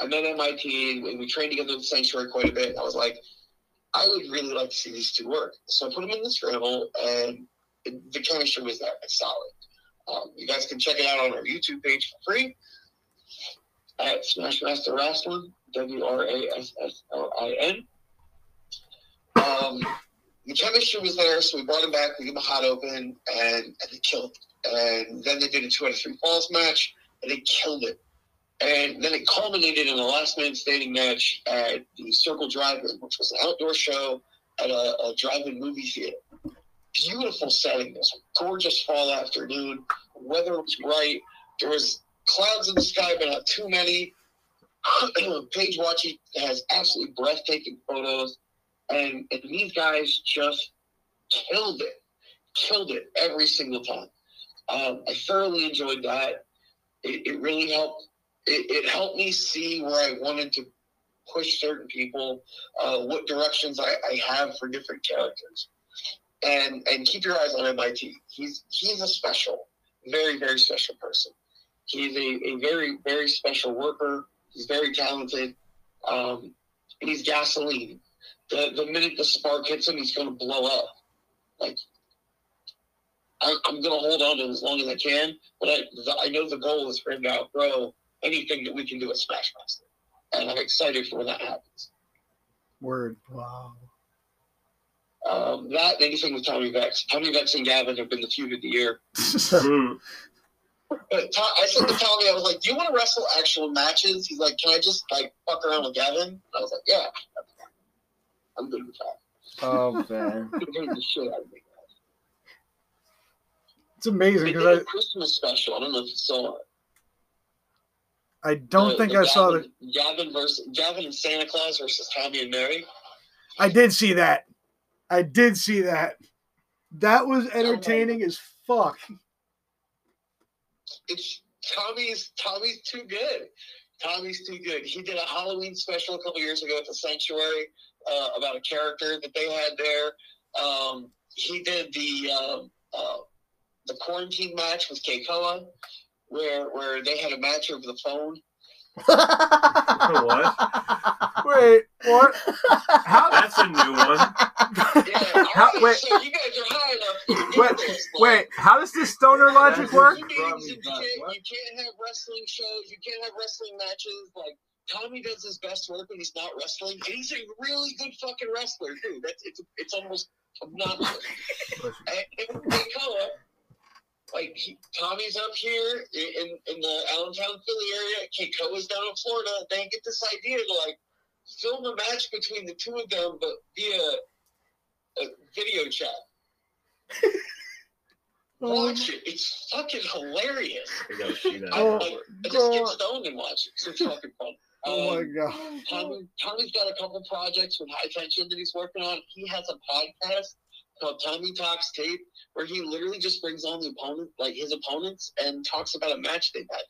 I'm at MIT and we trained together in the sanctuary quite a bit. I was like, I would really like to see these two work. So I put them in the scramble and the chemistry was. It's solid. Um, you guys can check it out on our YouTube page for free at Smash Smashmaster Wrestling, W R A S S L I N. Um, the chemistry was there, so we brought him back. We gave him a hot open, and, and they killed. And then they did a two out of three falls match, and they killed it. And then it culminated in a last man standing match at the Circle Drive-In, which was an outdoor show at a, a drive-in movie theater. Beautiful setting. This gorgeous fall afternoon. Weather was right. There was clouds in the sky, but not too many. <clears throat> Paige Watchy has absolutely breathtaking photos, and, and these guys just killed it, killed it every single time. Um, I thoroughly enjoyed that. It, it really helped. It, it helped me see where I wanted to push certain people, uh, what directions I, I have for different characters, and and keep your eyes on MIT. He's he's a special, very very special person. He's a, a very, very special worker. He's very talented. Um, he's gasoline. The, the minute the spark hits him, he's going to blow up. Like, I, I'm going to hold on to him as long as I can, but I, I know the goal is for him to outgrow anything that we can do at Smashmaster. And I'm excited for when that happens. Word. Wow. Um, that anything with Tommy Vex. Tommy Vex and Gavin have been the feud of the year. <laughs> But Tom, I said to Tommy, I was like, "Do you want to wrestle actual matches?" He's like, "Can I just like fuck around with Gavin?" And I was like, "Yeah. I'm good with that." Oh <laughs> man. I'm doing the shit out of me. It's amazing because I, a Christmas special. I don't know if you saw it. I don't The- think the I saw the. Gavin, Gavin versus Gavin and Santa Claus versus Tommy and Mary. I did see that. I did see that. That was entertaining as fuck. It's Tommy's. Tommy's too good. Tommy's too good. He did a Halloween special a couple years ago at the Sanctuary uh, about a character that they had there. Um, he did the um, uh, the quarantine match with Keikoa, where where they had a match over the phone. <laughs> what? Wait, what? How? That's a new one. Yeah, <laughs> How- wait. so you guys are high enough. Wait, this, wait. How does this stoner logic work? You can't, me you, back. can't, What? you can't have wrestling shows. You can't have wrestling matches. Like Tommy does his best work when he's not wrestling, and he's a really good fucking wrestler too. That's it's it's almost obnoxious. and, and with Keikoa, like he, Tommy's up here in in the Allentown, Philly area. Keikoa's down in Florida. They get this idea to like film a match between the two of them, but via a video chat. <laughs> Watch it. It's fucking hilarious. I gotta. I, Oh, I just get stoned and watch it. It's fucking fun. <laughs> Oh my Um, god. Tommy, Tommy's got a couple projects with high tension that he's working on. He has a podcast called Tommy Talks Tape, where he literally just brings on the opponent, like his opponents, and talks about a match they've had.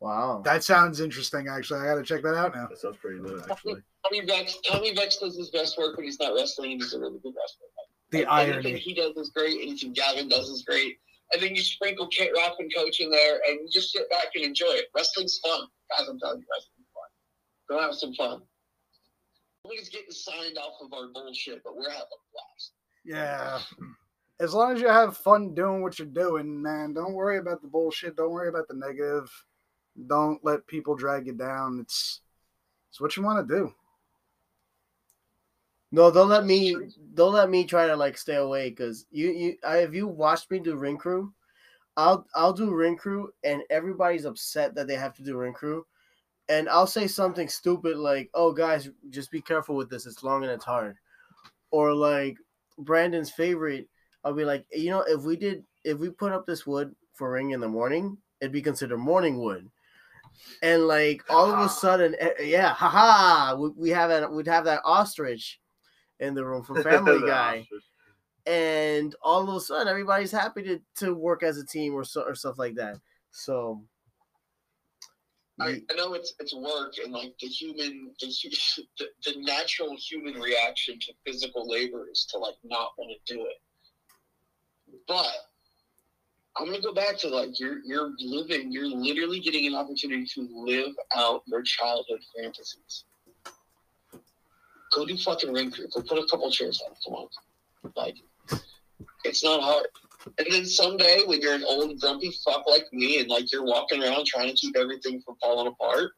wow. That sounds interesting. Actually, I got to check that out now. That sounds pretty good, actually. Tommy Vex, Tommy Vex does his best work when he's not wrestling, and he's a really good wrestler. The Like, Anything he does is great. Anything Gavin does is great. And then you sprinkle Kit Rapp and coach in there, and you just sit back and enjoy it. Wrestling's fun, guys. I'm telling you, wrestling's fun. Go have some fun. Nobody's getting signed off of our bullshit, but we're having a blast. Yeah. As long as you have fun doing what you're doing, man, don't worry about the bullshit. Don't worry about the negative. Don't let people drag you down. It's it's what you want to do. No, don't let me don't let me try to like stay away because you you I, if you watched me do ring crew, I'll I'll do ring crew and everybody's upset that they have to do ring crew, and I'll say something stupid like, "Oh guys, just be careful with this. It's long and it's hard," or like Brandon's favorite, I'll be like, you know, if we did, if we put up this wood for ring in the morning, it'd be considered morning wood. And like all of a sudden, eh, yeah, haha, we, we have that, we'd have that ostrich in the room from <laughs> Family Guy, ostrich. and all of a sudden, everybody's happy to to work as a team or so or stuff like that. So, I, I know it's it's work and like the human the, <laughs> the the natural human reaction to physical labor is to like not want to do it. But I'm gonna go back to like you're you're living you're literally getting an opportunity to live out your childhood fantasies. Go do fucking ring crew. Go put a couple chairs on. Come on, like it's not hard. And then someday, when you're an old grumpy fuck like me, and like you're walking around trying to keep everything from falling apart,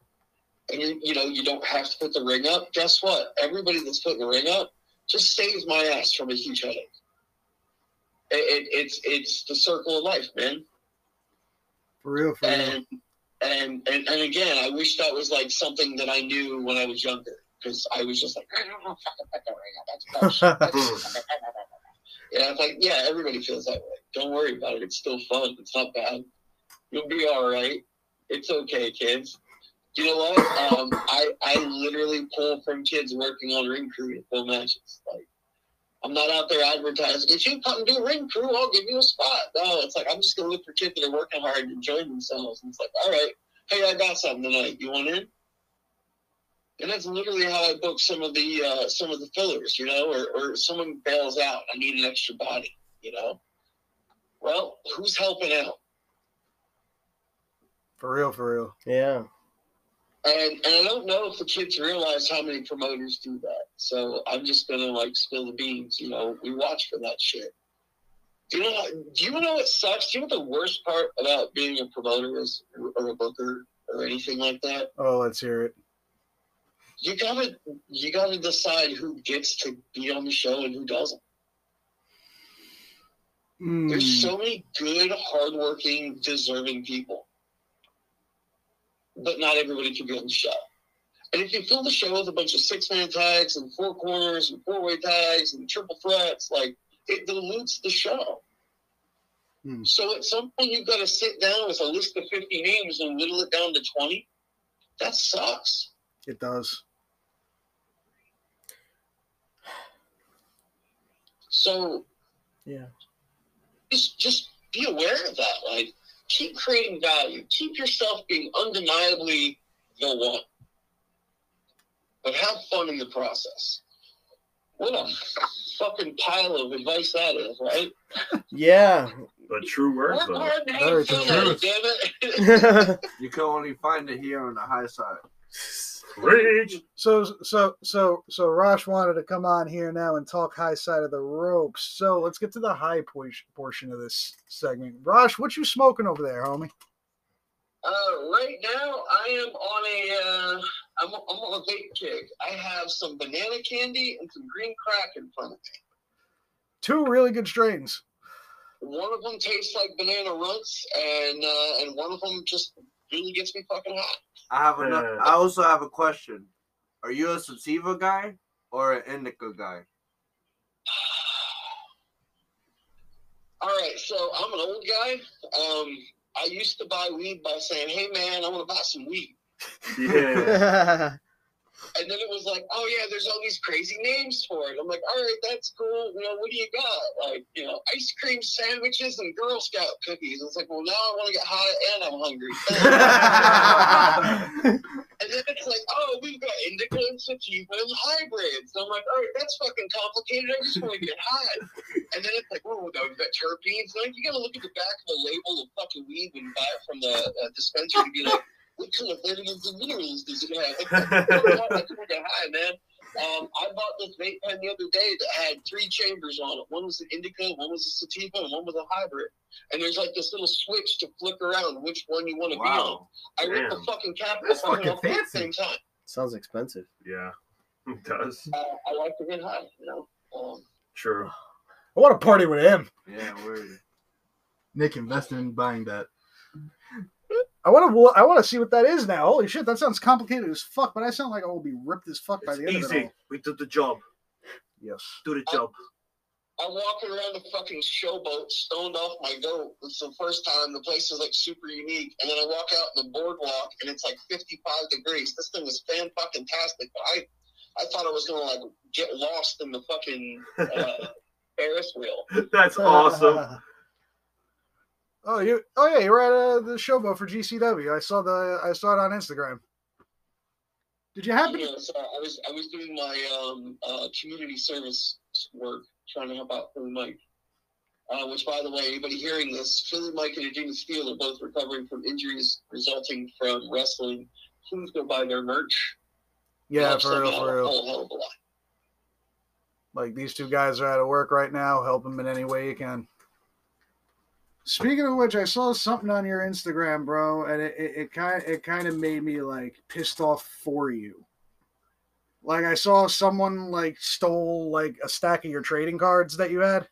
and you you know you don't have to put the ring up. Guess what? Everybody that's putting the ring up just saves my ass from a huge headache. It, it, it's it's the circle of life, man. For real, for real. And and and and again, I wish that was like something that I knew when I was younger, because I was just like, I don't know, fucking put the ring up. That's <laughs> <laughs> bullshit. Yeah, it's like, yeah, everybody feels that way. Don't worry about it. It's still fun. It's not bad. You'll be all right. It's okay, kids. You know what? Um, I I literally pull from kids working on ring crew to film matches. Like, I'm not out there advertising. If you come do ring crew, I'll give you a spot. No, it's like I'm just gonna look for kids that are working hard and enjoying themselves. And it's like, all right, hey, I got something tonight. You want in? And that's literally how I book some of the uh, some of the fillers, you know, or, or someone bails out. I need an extra body, you know. Well, who's helping out? For real, for real. yeah, And and I don't know if the kids realize how many promoters do that. So I'm just gonna like spill the beans. You know, we watch for that shit. Do you know? Do you know what sucks? Do you know what the worst part about being a promoter is, or a booker, or anything like that? Oh, let's hear it. You gotta you gotta decide who gets to be on the show and who doesn't. There's Mm, so many good, hardworking, deserving people, but not everybody can be on the show. And if you fill the show with a bunch of six-man tags and four corners and four-way tags and triple threats, like it dilutes the show. Hmm. So at some point, you've got to sit down with a list of 50 names and whittle it down to 20. That sucks. it does. So yeah. just just be aware of that. Like, keep creating value. Keep yourself being undeniably the one. But have fun in the process. What a fucking pile of advice that is, right? <laughs> Yeah. But true words, though. hard and Very have fun, true. damn it. <laughs> <laughs> You can only find it here on the high side. Preach. So, so, so, so, Rosh wanted to come on here now and talk high side of the ropes. So let's get to the high portion portion of this segment. Rosh, what you smoking over there, homie? Uh, right now, I am on a, uh, I'm, I'm on a vape kick. I have some banana candy and some green crack in front of me. Two really good strains. One of them tastes like banana roots, and uh, and one of them just really gets me fucking hot. I have another. I also have a question. Are you a sativa guy or an indica guy? All right, so I'm an old guy. Um, I used to buy weed by saying, "Hey man, I want to buy some weed," <laughs> Yeah. <laughs> and then it was like, "Oh yeah, there's all these crazy names for it." I'm like, "All right, that's cool. You know, what do you got? Like, you know, ice cream sandwiches and Girl Scout cookies." It's like, well, now I want to get high and I'm hungry. <laughs> And then it's like, oh, we've got indica and sativa and hybrids. And I'm like, all right, that's fucking complicated. I just want to get high. And then it's like, oh, no, we've got terpenes. Like, you got to look at the back of the label of fucking weed when you buy it from the uh, dispensary to be like, what kind of vitamins and minerals does it have? I just want to get high, man. Um, I bought this vape pen the other day that had three chambers on it. One was an indica, one was a sativa, and one was a hybrid. And there's like this little switch to flick around which one you want to be on. I ripped the fucking cap That's off fucking at the same time. Sounds expensive. yeah. It does. Uh, I like to get high, you know. Um, True. I want to party with him. Yeah, word. Nick invested in buying that. I want to. I want to see what that is now. Holy shit, that sounds complicated as fuck. But I sound like I will be ripped as fuck by It's the end of it easy. We did the job. Yes. Do the job. I'm walking around the fucking showboat, stoned off my goat. It's the first time. The place is like super unique. And then I walk out the boardwalk, and it's like 55 degrees. This thing is fan fucking tastic. But I, I thought I was gonna like get lost in the fucking uh, <laughs> Ferris wheel. That's awesome. <laughs> Oh, you. Oh yeah, you were at uh, the showboat for GCW. I saw the. I saw it on Instagram. Did you happen? Yeah, so I was I was doing my um, uh, community service work, trying to help out Philly Mike. Uh, which, by the way, anybody hearing this, Philly Mike and Agena Steel are both recovering from injuries resulting from wrestling. Please go buy their merch. Yeah, for real, for real. whole of a lot. Like these two guys are out of work right now. Help them in any way you can. Speaking of which, I saw something on your Instagram, bro, and it, it, it kind it kind of made me like pissed off for you. Like I saw someone like stole like a stack of your trading cards that you had.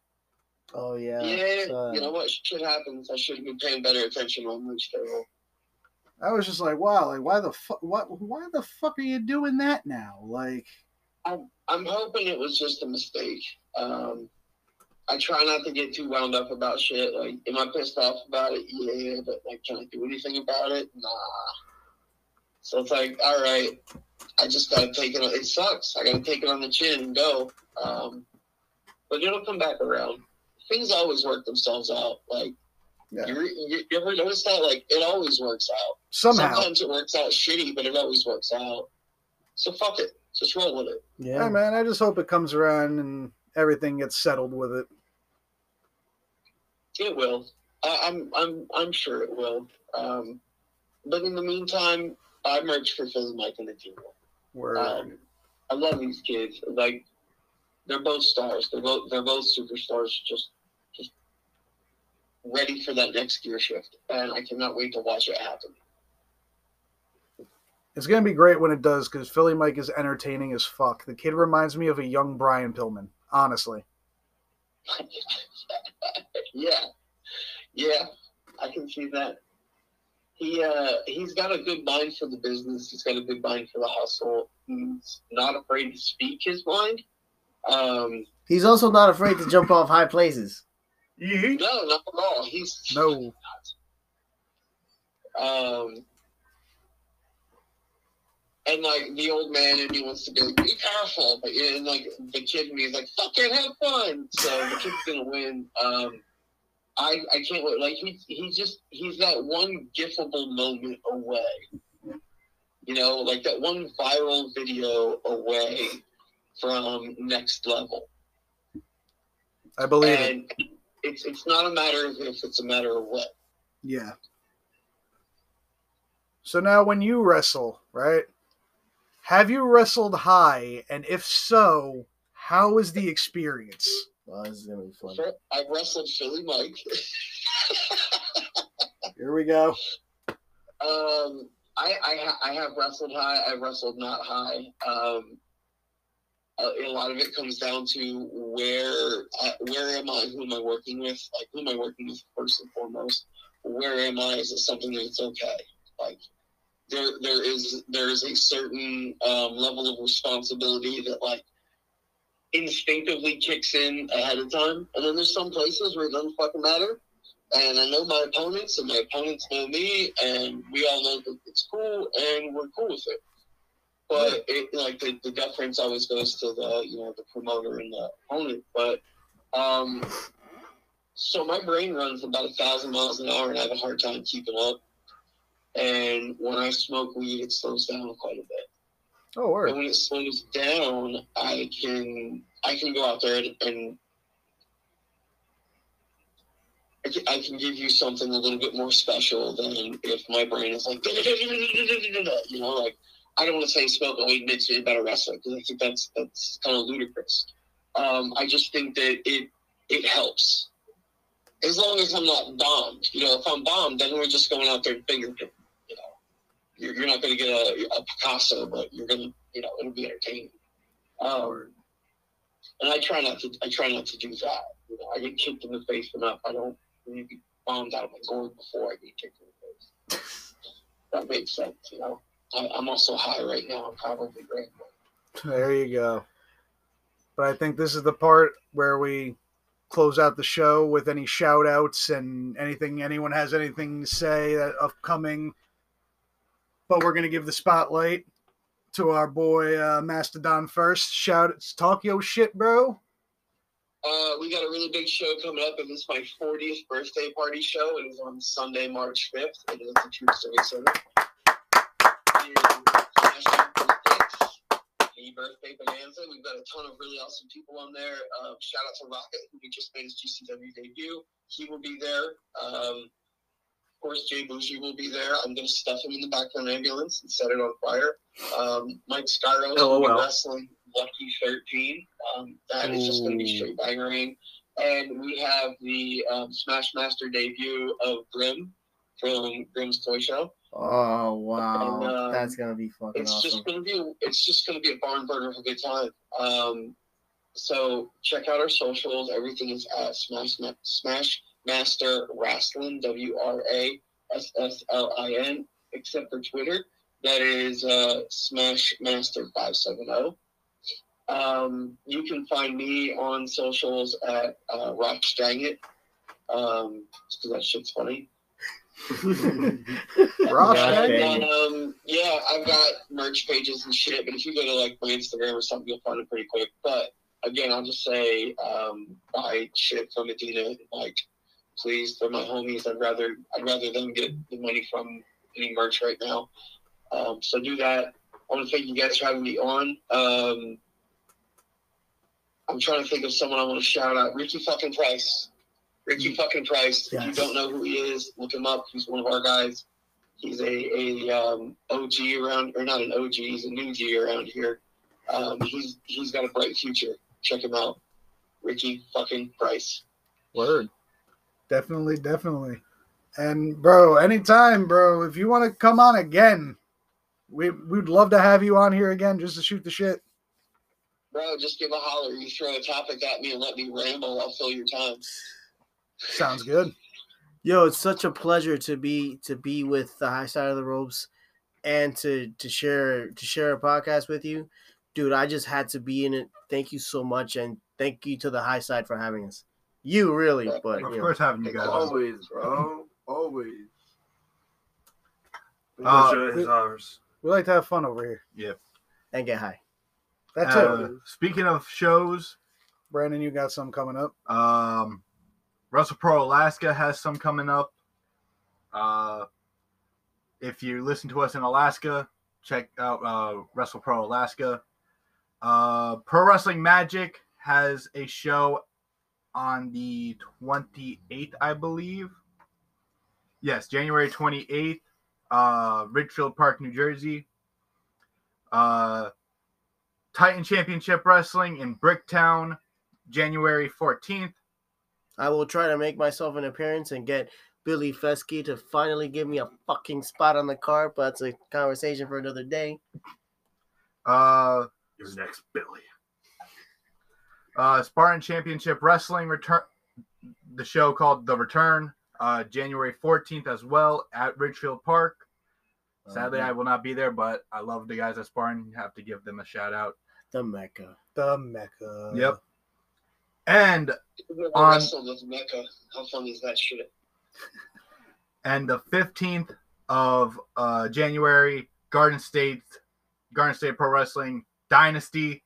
Oh yeah. Yeah, uh, you know what? Shit happens. I should have been paying better attention on which table. I was just like, wow, like why the fuck, what, why the fuck are you doing that now? Like, I'm, I'm hoping it was just a mistake. Um, I try not to get too wound up about shit. Like, am I pissed off about it? Yeah, but like, can I do anything about it? Nah. So it's like, all right, I just gotta take it. On, it sucks. I gotta take it on the chin and go. Um, but it'll come back around. Things always work themselves out. Like, Yeah. you, re- you, you ever notice that? Like, it always works out. somehow, Sometimes it works out shitty, but it always works out. So fuck it. Just roll with it. yeah, yeah. man. I just hope it comes around and everything gets settled with it. It will. I, I'm I'm I'm sure it will. Um, but in the meantime, I merch for Philly Mike and the team. Where Um, I love these kids. Like they're both stars. They're both they're both superstars. Just just ready for that next gear shift, and I cannot wait to watch it happen. It's gonna be great when it does because Philly Mike is entertaining as fuck. The kid reminds me of a young Brian Pillman, honestly. <laughs> yeah, yeah, I can see that. He uh he's got a good mind for the business. He's got a good mind for the hustle. He's not afraid to speak his mind. Um, He's also not afraid to jump off high places. Yeet. no, not at all. He's No, <laughs> um, and like the old man and he wants to be like, be careful, but yeah, and like the kid me is like, fuck it, have fun. So the kid's gonna win. Um, I I can't wait. Like he he's just he's that one gifable moment away. You know, like that one viral video away from next level. I believe it. it's it's not a matter of if, it's a matter of what. Yeah. So now, when you wrestle, right? Have you wrestled high, and if so, how was the experience? Oh, this is gonna be fun. I wrestled Philly Mike. <laughs> Here we go. Um, I, I ha- I have wrestled high. I've wrestled not high. Um, a, a lot of it comes down to where uh, where am I? Who am I working with? Like who am I working with first and foremost? Where am I? Is it something that's okay? Like there there is there is a certain um, level of responsibility that like instinctively kicks in ahead of time, and then there's some places where it doesn't fucking matter and I know my opponents, and my opponents know me, and we all know that it's cool, and we're cool with it. But it, like the, the deference always goes to the you know the promoter and the opponent. But um, so my brain runs about a thousand miles an hour, and I have a hard time keeping up. And when I smoke weed, it slows down quite a bit. Oh, word. And when it slows down, I can I can go out there and, and I can, I can give you something a little bit more special than if my brain is like <laughs> you know like I don't want to say smoke weed makes you a better wrestler because I think that's that's kind of ludicrous. Um, I just think that it it helps as long as I'm not bombed. You know, if I'm bombed, then we're just going out there and finger picking. You know, you're, you're not going to get a, a Picasso, but you're going to you know it'll be entertaining. Um, and I try not to. I try not to do that. You know, I get kicked in the face enough. I don't need to be bombed out of my gourd before I get kicked in the face. <laughs> that makes sense. You know, I, I'm also high right now. I'm probably great. There you go. But I think this is the part where we close out the show with any shout outs and anything anyone has anything to say that upcoming. But we're gonna give the spotlight to our boy uh, Mastodon first. Shout out to talk shit, bro. Uh, we got a really big show coming up. and It is my 40th birthday party show. It is on Sunday, March 5th. It is the Throop Civic Center. The birthday bonanza. We've got a ton of really awesome people on there. Um, shout out to Rocket, who just made his GCW debut. He will be there. Um, of course, Jay Bougie will be there. I'm going to stuff him in the back of an ambulance and set it on fire. Um, Mike Skyros will be wrestling Lucky 13. Um, that is just going to be straight bangering. And we have the um, Smash Master debut of Grim from Grim's Toy Show. Oh wow, And, um, that's gonna be fucking It's awesome. just going to be it's just going to be a barn burner for a good time. Um, so check out our socials. Everything is at Smash Ma- Smash Master Wrestling W R A S S L I N except for Twitter. That is uh, Smash Master five seven zero. Um, you can find me on socials at uh, Rock Dang It. Um, because that shit's funny. <laughs> Gosh And um, yeah, I've got merch pages and shit, but if you go to like my Instagram or something, you'll find it pretty quick. But again, I'll just say, um, buy shit from Medina. Like, please, they're my homies. I'd rather, I'd rather them get the money from any merch right now. Um, so do that. I want to thank you guys for having me on. Um, I'm trying to think of someone I want to shout out. Ricky fucking Price. Ricky fucking Price. If you don't know who he is, look him up. He's one of our guys. He's a, a um, OG around, or not an OG, he's a new G around here. Um, he's he's got a bright future. Check him out. Ricky fucking Price. Word. Definitely, definitely. And bro, anytime, bro, if you want to come on again, we we'd love to have you on here again just to shoot the shit. Bro, just give a holler. You throw a topic at me and let me ramble. I'll fill your time. Sounds good. Yo, it's such a pleasure to be to be with the high side of the ropes and to to share to share a podcast with you. Dude, I just had to be in it. Thank you so much and thank you to the high side for having us. You really, but Of you know, course, having you guys. on. Always, bro. Always. Uh, Pleasure is ours. We like to have fun over here. Yeah. And get high. That's Uh, it. speaking of shows, Brandon, you got some coming up. um, Wrestle Pro Alaska has some coming up. Uh, if you listen to us in Alaska, check out uh, Wrestle Pro Alaska. Uh, Pro Wrestling Magic has a show on the 28th, I believe. Yes, January 28th, uh, Ridgefield Park, New Jersey. Uh, Titan Championship Wrestling in Bricktown, January 14th. I will try to make myself an appearance and get Billy Fesky to finally give me a fucking spot on the card, but it's a conversation for another day. Uh, Your next Billy. Uh, Spartan Championship Wrestling return, the show called The Return, uh, January 14th as well at Ridgefield Park. Sadly, I will not be there, but I love the guys at Spartan. Have to give them a shout out. the Mecca. The Mecca. Yep. And Whoever On- wrestled with Mecca. How funny is that shit? and the 15th of uh, January, Garden State, Garden State Pro Wrestling Dynasty,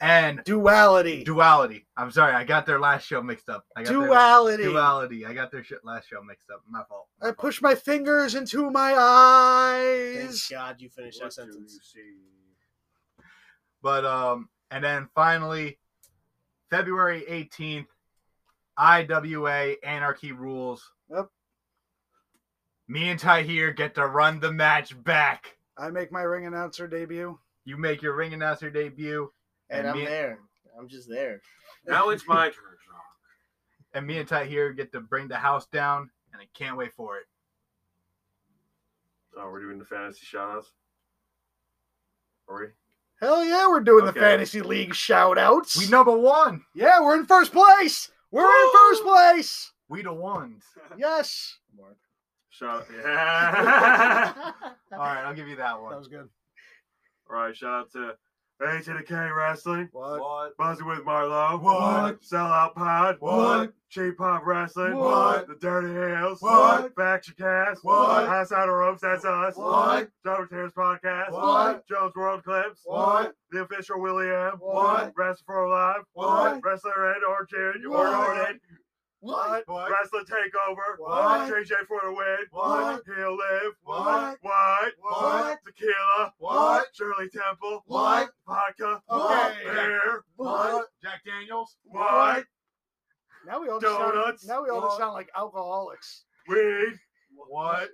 and Duality. Duality. I'm sorry, I got their last show mixed up. I got their- Duality. Duality. I got their shit last show mixed up. My fault. My I fault. push my fingers into my Thank eyes. God you finished that What do you sentence. see? But um, and then finally, February 18th, IWA Anarchy Rules. Yep. Me and Tahir get to run the match back. I make my ring announcer debut. You make your ring announcer debut, And, And I'm me- there. I'm just there. Now it's my <laughs> turn. Sean. and me and Tahir get to bring the house down, and I can't wait for it. Oh, we're doing the fantasy shoutouts. Are we? Hell yeah, we're doing Okay. the fantasy league shout outs. We number one. Yeah, we're in first place. We're in first place. We the ones. <laughs> Yes. Mark. Shout <laughs> yeah. All right, I'll give you that one. That was good. All right, shout out to A to the K Wrestling. What? What? Buzzing with Marlowe. What? Sellout Pod. What? Cheap Pop Wrestling. What? The Dirty Hills. What? Faction Cast. What? Outside the Ropes, that's us. What? Double Tears Podcast. What? Jones World Clips. What? The official William. What? Wrestling for Alive. What? Wrestler Ed or June. Or What? Jordan. What? Wrestling Takeover. What? JJ for the win. What? He'll live. What? What? What? Tequila. What? Shirley Temple. What? Vodka. Okay. Beer. What? Jack Daniels. What? Now we all just sound, now we all just sound like alcoholics. Weed. What?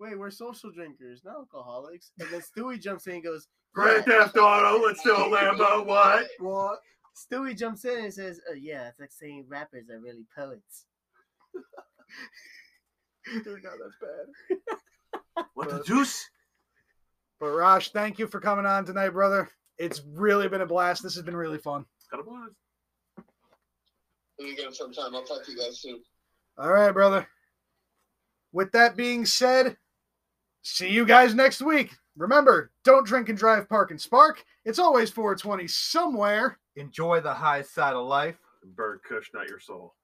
Wait, we're social drinkers, not alcoholics. And then Stewie jumps in and goes, Grand Theft Auto. Let's do a Lambo. What? What? Stewie jumps in and says, oh, yeah, it's like saying rappers are really poets. <laughs> Dude, no, that's bad. What the deuce? But Rosh, thank you for coming on tonight, brother. It's really been a blast. This has been really fun. Got a blast. We got some time. I'll talk to you guys soon. All right, brother. With that being said, see you guys next week. Remember, don't drink and drive, park and spark. It's always 420 somewhere. Enjoy the high side of life. Bird Kush, not your soul.